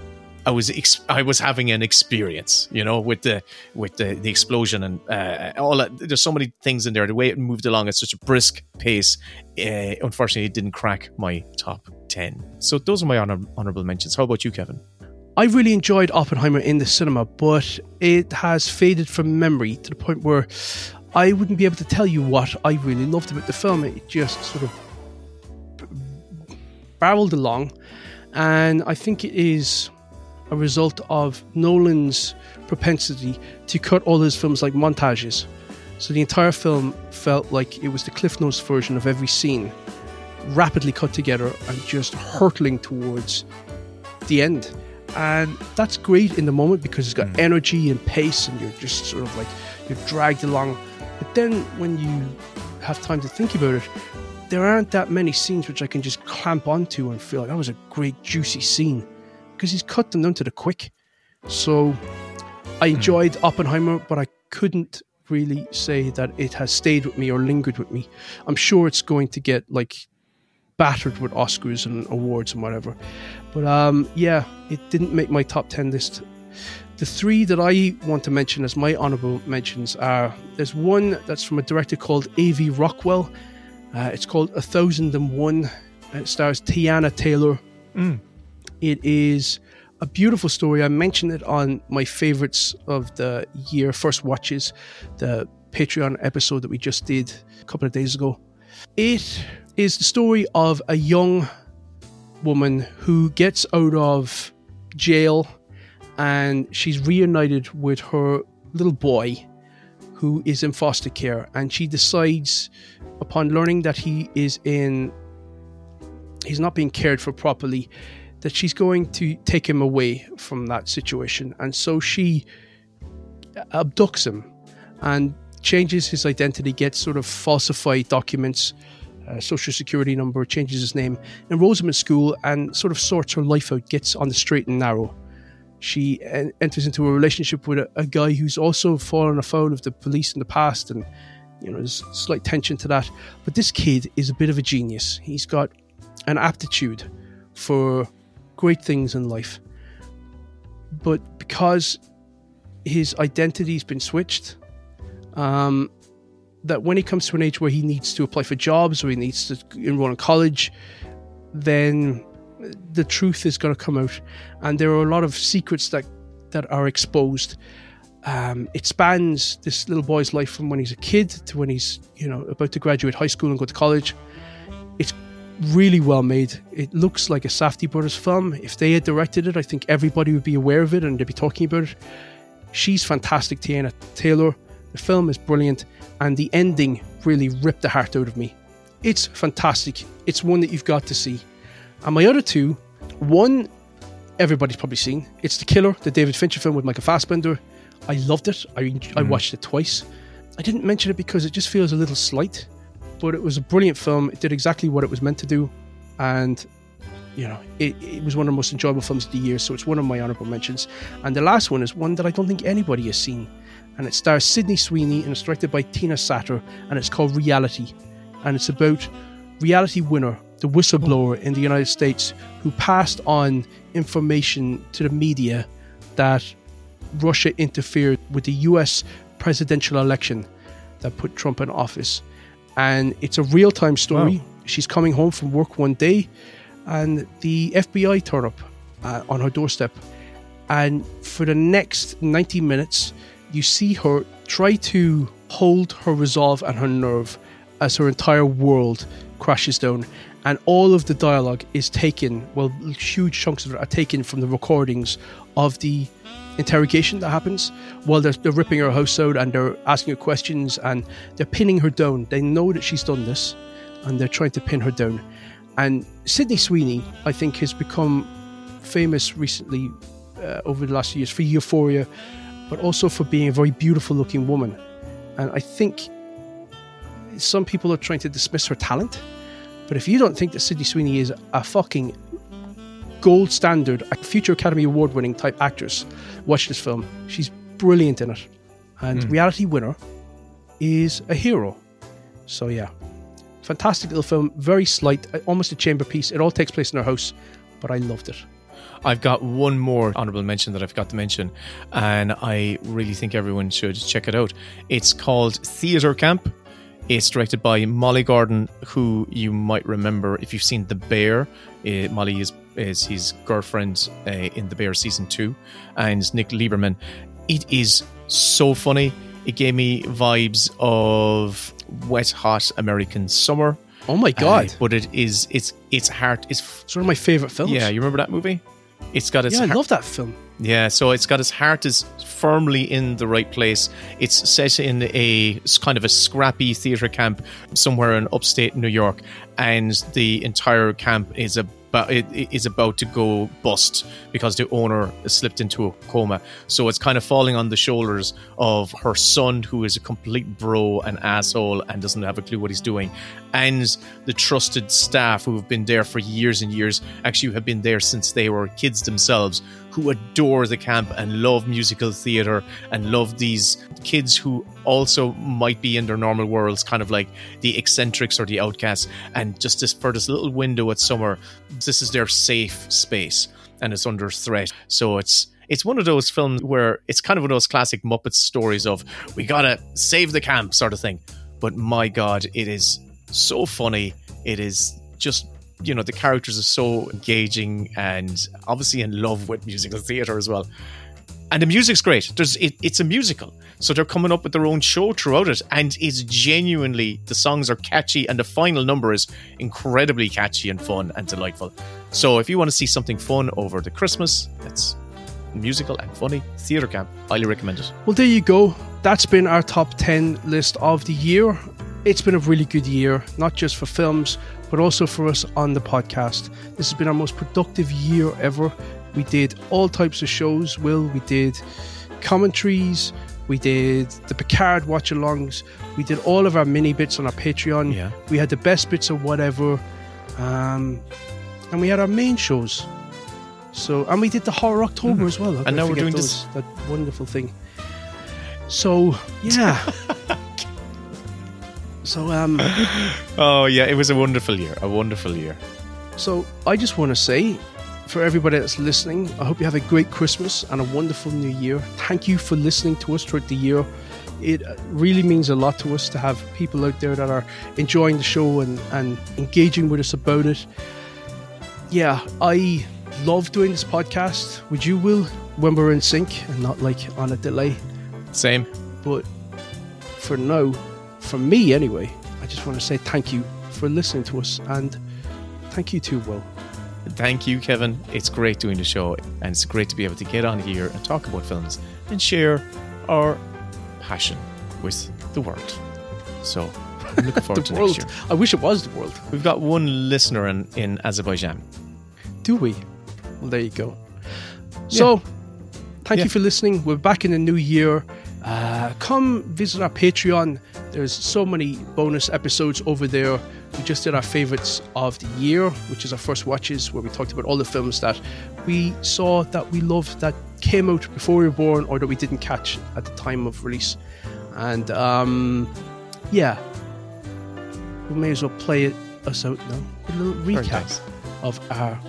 I was ex- I was having an experience, you know, with the with the, the explosion and uh, all that. There's so many things in there. The way it moved along at such a brisk pace, uh, unfortunately, it didn't crack my top ten. So those are my honor- honorable mentions. How about you, Kevin? I really enjoyed Oppenheimer in the cinema, but it has faded from memory to the point where I wouldn't be able to tell you what I really loved about the film. It just sort of barreled along, and I think it is a result of Nolan's propensity to cut all his films like montages. So the entire film felt like it was the Cliff Notes version of every scene, rapidly cut together and just hurtling towards the end. And that's great in the moment because it's got mm. energy and pace, and you're just sort of like you're dragged along. But then when you have time to think about it, there aren't that many scenes which I can just clamp onto and feel like that was a great juicy scene because he's cut them down to the quick. So I enjoyed Oppenheimer, but I couldn't really say that it has stayed with me or lingered with me. I'm sure it's going to get like battered with Oscars and awards and whatever. But um, yeah, it didn't make my top 10 list. The three that I want to mention as my honorable mentions are there's one that's from a director called A.V. Rockwell. Uh, it's called A Thousand and One. It stars Teyana Taylor. Mm. It is a beautiful story. I mentioned it on my favorites of the year, first watches, the Patreon episode that we just did a couple of days ago. It is the story of a young woman who gets out of jail and she's reunited with her little boy who is in foster care and she decides upon learning that he is in he's not being cared for properly that she's going to take him away from that situation. And so she abducts him and changes his identity gets sort of falsified documents uh, social security number changes his name enrolls him in school and sort of sorts her life out gets on the straight and narrow she en- enters into a relationship with a, a guy who's also fallen afoul of the police in the past and you know there's slight tension to that. But this kid is a bit of a genius. He's got an aptitude for great things in life. But because his identity's been switched um, that when he comes to an age where he needs to apply for jobs or he needs to enroll in college then the truth is going to come out. And there are a lot of secrets that that are exposed. Um, it spans this little boy's life from when he's a kid to when he's you know about to graduate high school and go to college. It's really well made. It looks like a Safdie brothers film. If they had directed it i think everybody would be aware of it and they'd be talking about it. She's fantastic teyana taylor. The film is brilliant and the ending really ripped the heart out of me. It's fantastic. It's one that you've got to see and my other two one everybody's probably seen. It's the killer the david fincher film with michael fassbender. I loved it. I, I mm. watched it twice. I didn't mention it because it just feels a little slight but it was a brilliant film. It did exactly what it was meant to do and you know, it, it was one of the most enjoyable films of the year. So it's one of my honorable mentions. And the last one is one that I don't think anybody has seen, and it stars Sydney Sweeney and it's directed by Tina Satter, and it's called Reality, and it's about reality winner, the whistleblower in the United States who passed on information to the media that Russia interfered with the US presidential election that put Trump in office. And it's a real time story. Wow. She's coming home from work one day, and the FBI turn up uh, on her doorstep. And for the next 90 minutes, you see her try to hold her resolve and her nerve as her entire world crashes down. And all of the dialogue is taken, well, huge chunks of it are taken from the recordings of the interrogation that happens while they're, they're ripping her house out and they're asking her questions and they're pinning her down. They know that she's done this and they're trying to pin her down. And Sydney Sweeney, I think, has become famous recently uh, over the last few years for Euphoria, but also for being a very beautiful looking woman. And I think some people are trying to dismiss her talent. But if you don't think that Sydney Sweeney is a fucking gold standard, a future Academy Award winning type actress, watch this film. She's brilliant in it. And Mm. reality winner is a hero. So yeah. Fantastic little film, very slight, uh, almost a chamber piece. It all takes place in her house, but I loved it. I've got one more honorable mention that I forgot to mention, and I really think everyone should check it out. It's called Theatre Camp. It's directed by Molly Gordon, who you might remember if you've seen The Bear. Uh, Molly is, is his girlfriend uh, in The Bear season two, and Nick Lieberman. It is so funny. It gave me vibes of wet, hot American summer. Oh my god! Uh, but it is it's it's heart it's It's one of my favorite films. yeah. You remember that movie? It's got its yeah, I love that film. Yeah, so it's got its heart is firmly in the right place. It's set in a kind of a scrappy theater camp somewhere in upstate New York, and the entire camp is a but it is about to go bust because the owner slipped into a coma. So it's kind of falling on the shoulders of her son, who is a complete bro and asshole and doesn't have a clue what he's doing, and the trusted staff who have been there for years and years, actually have been there since they were kids themselves, who adore the camp and love musical theatre and love these kids who also might be in their normal worlds, kind of like the eccentrics or the outcasts. And just this for this little window at summer, this is their safe space and it's under threat. So it's it's one of those films where it's kind of one of those classic Muppet stories of we gotta save the camp sort of thing. But my God, it is so funny. It is just you know the characters are so engaging and obviously in love with musical theater as well. And the music's great. There's it, it's a musical. So they're coming up with their own show throughout it. And it's genuinely the songs are catchy and the final number is incredibly catchy and fun and delightful. So if you want to see something fun over the christmas that's musical and funny theater camp. Highly recommend it. Well, there you go. That's been our top 10 list of the year. It's been a really good year, not just for films, but also for us on the podcast. This has been our most productive year ever. We did all types of shows, Will. We did commentaries, we did the Picard watch alongs, we did all of our mini bits on our Patreon. Yeah. We had the best bits of whatever. Um, and we had our main shows. So, and we did the Horror October Mhm. as well. Could And now we're doing those? this- That wonderful thing. So, yeah. so, um, oh yeah it was a wonderful year a wonderful year so I just want to say, for everybody that's listening, I hope you have a great Christmas and a wonderful New Year. Thank you for listening to us throughout the year. It uh, really means a lot to us to have people out there that are enjoying the show and, and engaging with us about it. Yeah, I love doing this podcast. Would you, Will, when we're in sync and not like on a delay? Same. But for now, for me anyway, I just want to say thank you for listening to us and thank you too, Will. Thank you, Kevin. It's great doing the show, and it's great to be able to get on here and talk about films and share our passion with the world. So, I'm looking forward the to world. next year. I wish it was the world. We've got one listener in, in Azerbaijan. Do we? Well, there you go. So, thank Yeah. you for listening. We're back in the new year. Uh, come visit our Patreon. There's so many bonus episodes over there. we just did our favorites of the year, which is our first watches, where we talked about all the films that we saw that we loved that came out before we were born or that we didn't catch at the time of release. And um, yeah, we may as well play it us out now. A little recap nice. of our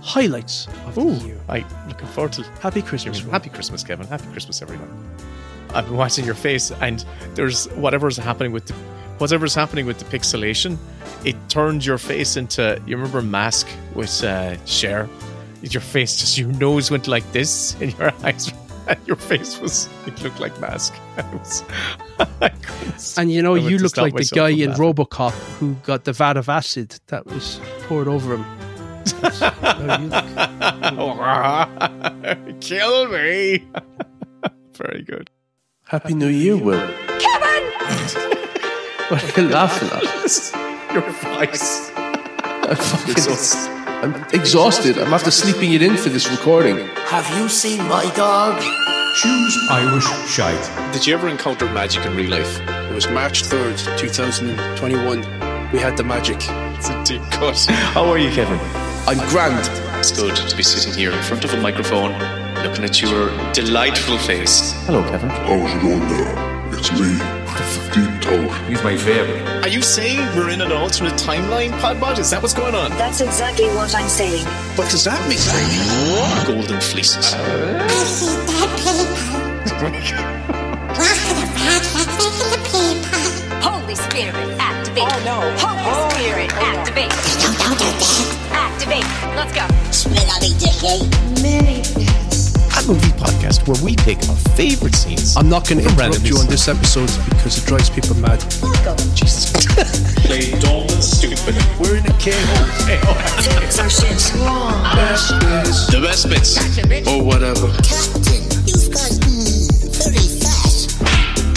highlights of the year. I looking forward to Happy Christmas. Happy Christmas, Kevin. Happy Christmas, everyone. I've been watching your face, and there's whatever's happening with the whatever's happening with the pixelation. It turned your face into you remember Mask with uh, Cher. Your face just your nose went like this, and your eyes, and your face was it looked like Mask. Was, And you know, you look like the guy in. Robocop who got the vat of acid that was poured over him. That's how you look. Kill me. Very good. Happy New Year, Will. Kevin! What are you laughing at? Your voice. I'm fucking. I'm exhausted. I'm after sleeping it in for this recording. Have you seen my dog? Choose Irish shite. Did you ever encounter magic in real life? It was March 3rd, 2021. We had the magic. It's a deep cut. How are you, Kevin? I'm grand. It's good to be sitting here in front of a microphone, looking at your delightful face. Hello, Kevin. How's it going there? It's me, Deep Toad. He's my favourite. Are you saying we're in an alternate timeline, Podbot? Is that what's going on? That's exactly what I'm saying. What does that mean? Golden fleeces. Holy Spirit, activate. Oh no. Holy Spirit, activate. Activate. Let's go. A movie podcast where we pick our favorite scenes. I'm not going to from interrupt random you on this episode because it drives people mad. Jesus. Play dumb and stupid. We're in a cave. Films are shit. Best bits. The best bits. Or whatever.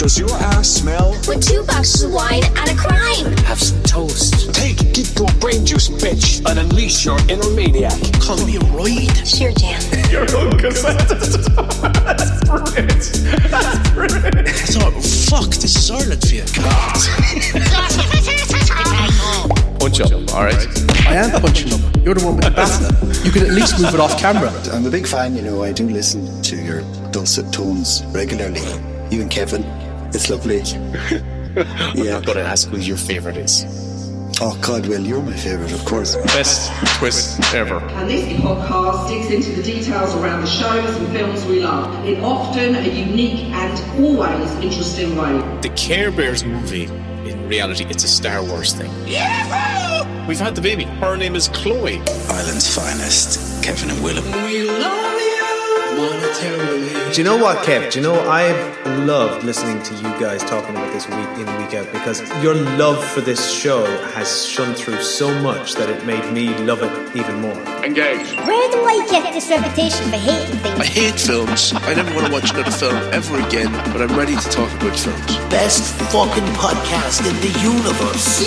Does your ass smell? With two boxes of wine and a crime. Have some toast. Take, get your brain juice, bitch, and unleash your inner maniac. Call me a roid. Sure, Jan. Your own cassette. That's brilliant. That's brilliant. I thought, fuck, this is Ireland for you. Punch up, all right. I am punching up. You're the one with the bat. You could at least move it off camera. I'm a big fan, you know, I do listen to your dulcet tones regularly. You and Kevin, it's lovely. yeah. But to ask who your favourite is. Oh, God, well, you're my favourite, of course. Best twist ever. And this podcast digs into the details around the shows and films we love in often a unique and always interesting way. The Care Bears movie, in reality, it's a Star Wars thing. Yeah! We've had the baby. Her name is Chloe. Ireland's finest, Kevin and Willem. We love you monetarily. Do you know what, Kev? Do you know I've loved listening to you guys talking about this week in, week out because your love for this show has shone through so much that it made me love it even more. Engage. Where do I get this reputation for hating things? I hate films. I never want to watch another film ever again, but I'm ready to talk about films. Best fucking podcast in the universe.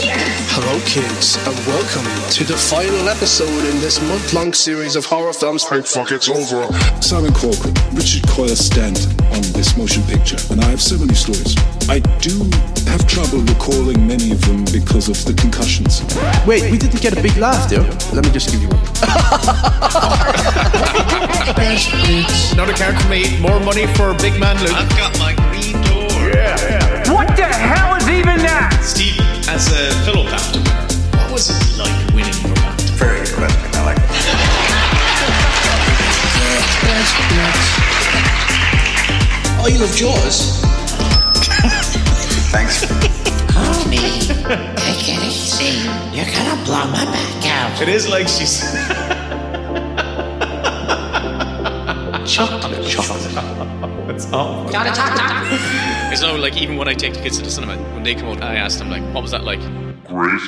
Hello, kids, and welcome to the final episode in this month long series of horror films. Hey, fuck, it's over. Simon Corcoran, Richard Coyle stand on this motion picture, and I have so many stories. I do have trouble recalling many of them because of the concussions. Wait, we didn't get a big laugh there. Let me just give you one. Not Another character made more money for Big Man Luke. I've got my green door. Yeah. What the hell is even that? Steve, as a fellow BAFTA winner, what was it like winning your BAFTA? Very good question, I like it. Isle of Jaws. Thanks. Homie, take it easy. You're gonna blow my back out. It is like she's. Chocolate, chocolate. It's awful. Gotta talk, talk. It's not like even when I take the kids to the cinema, when they come out, I ask them like, "What was that like?" Great.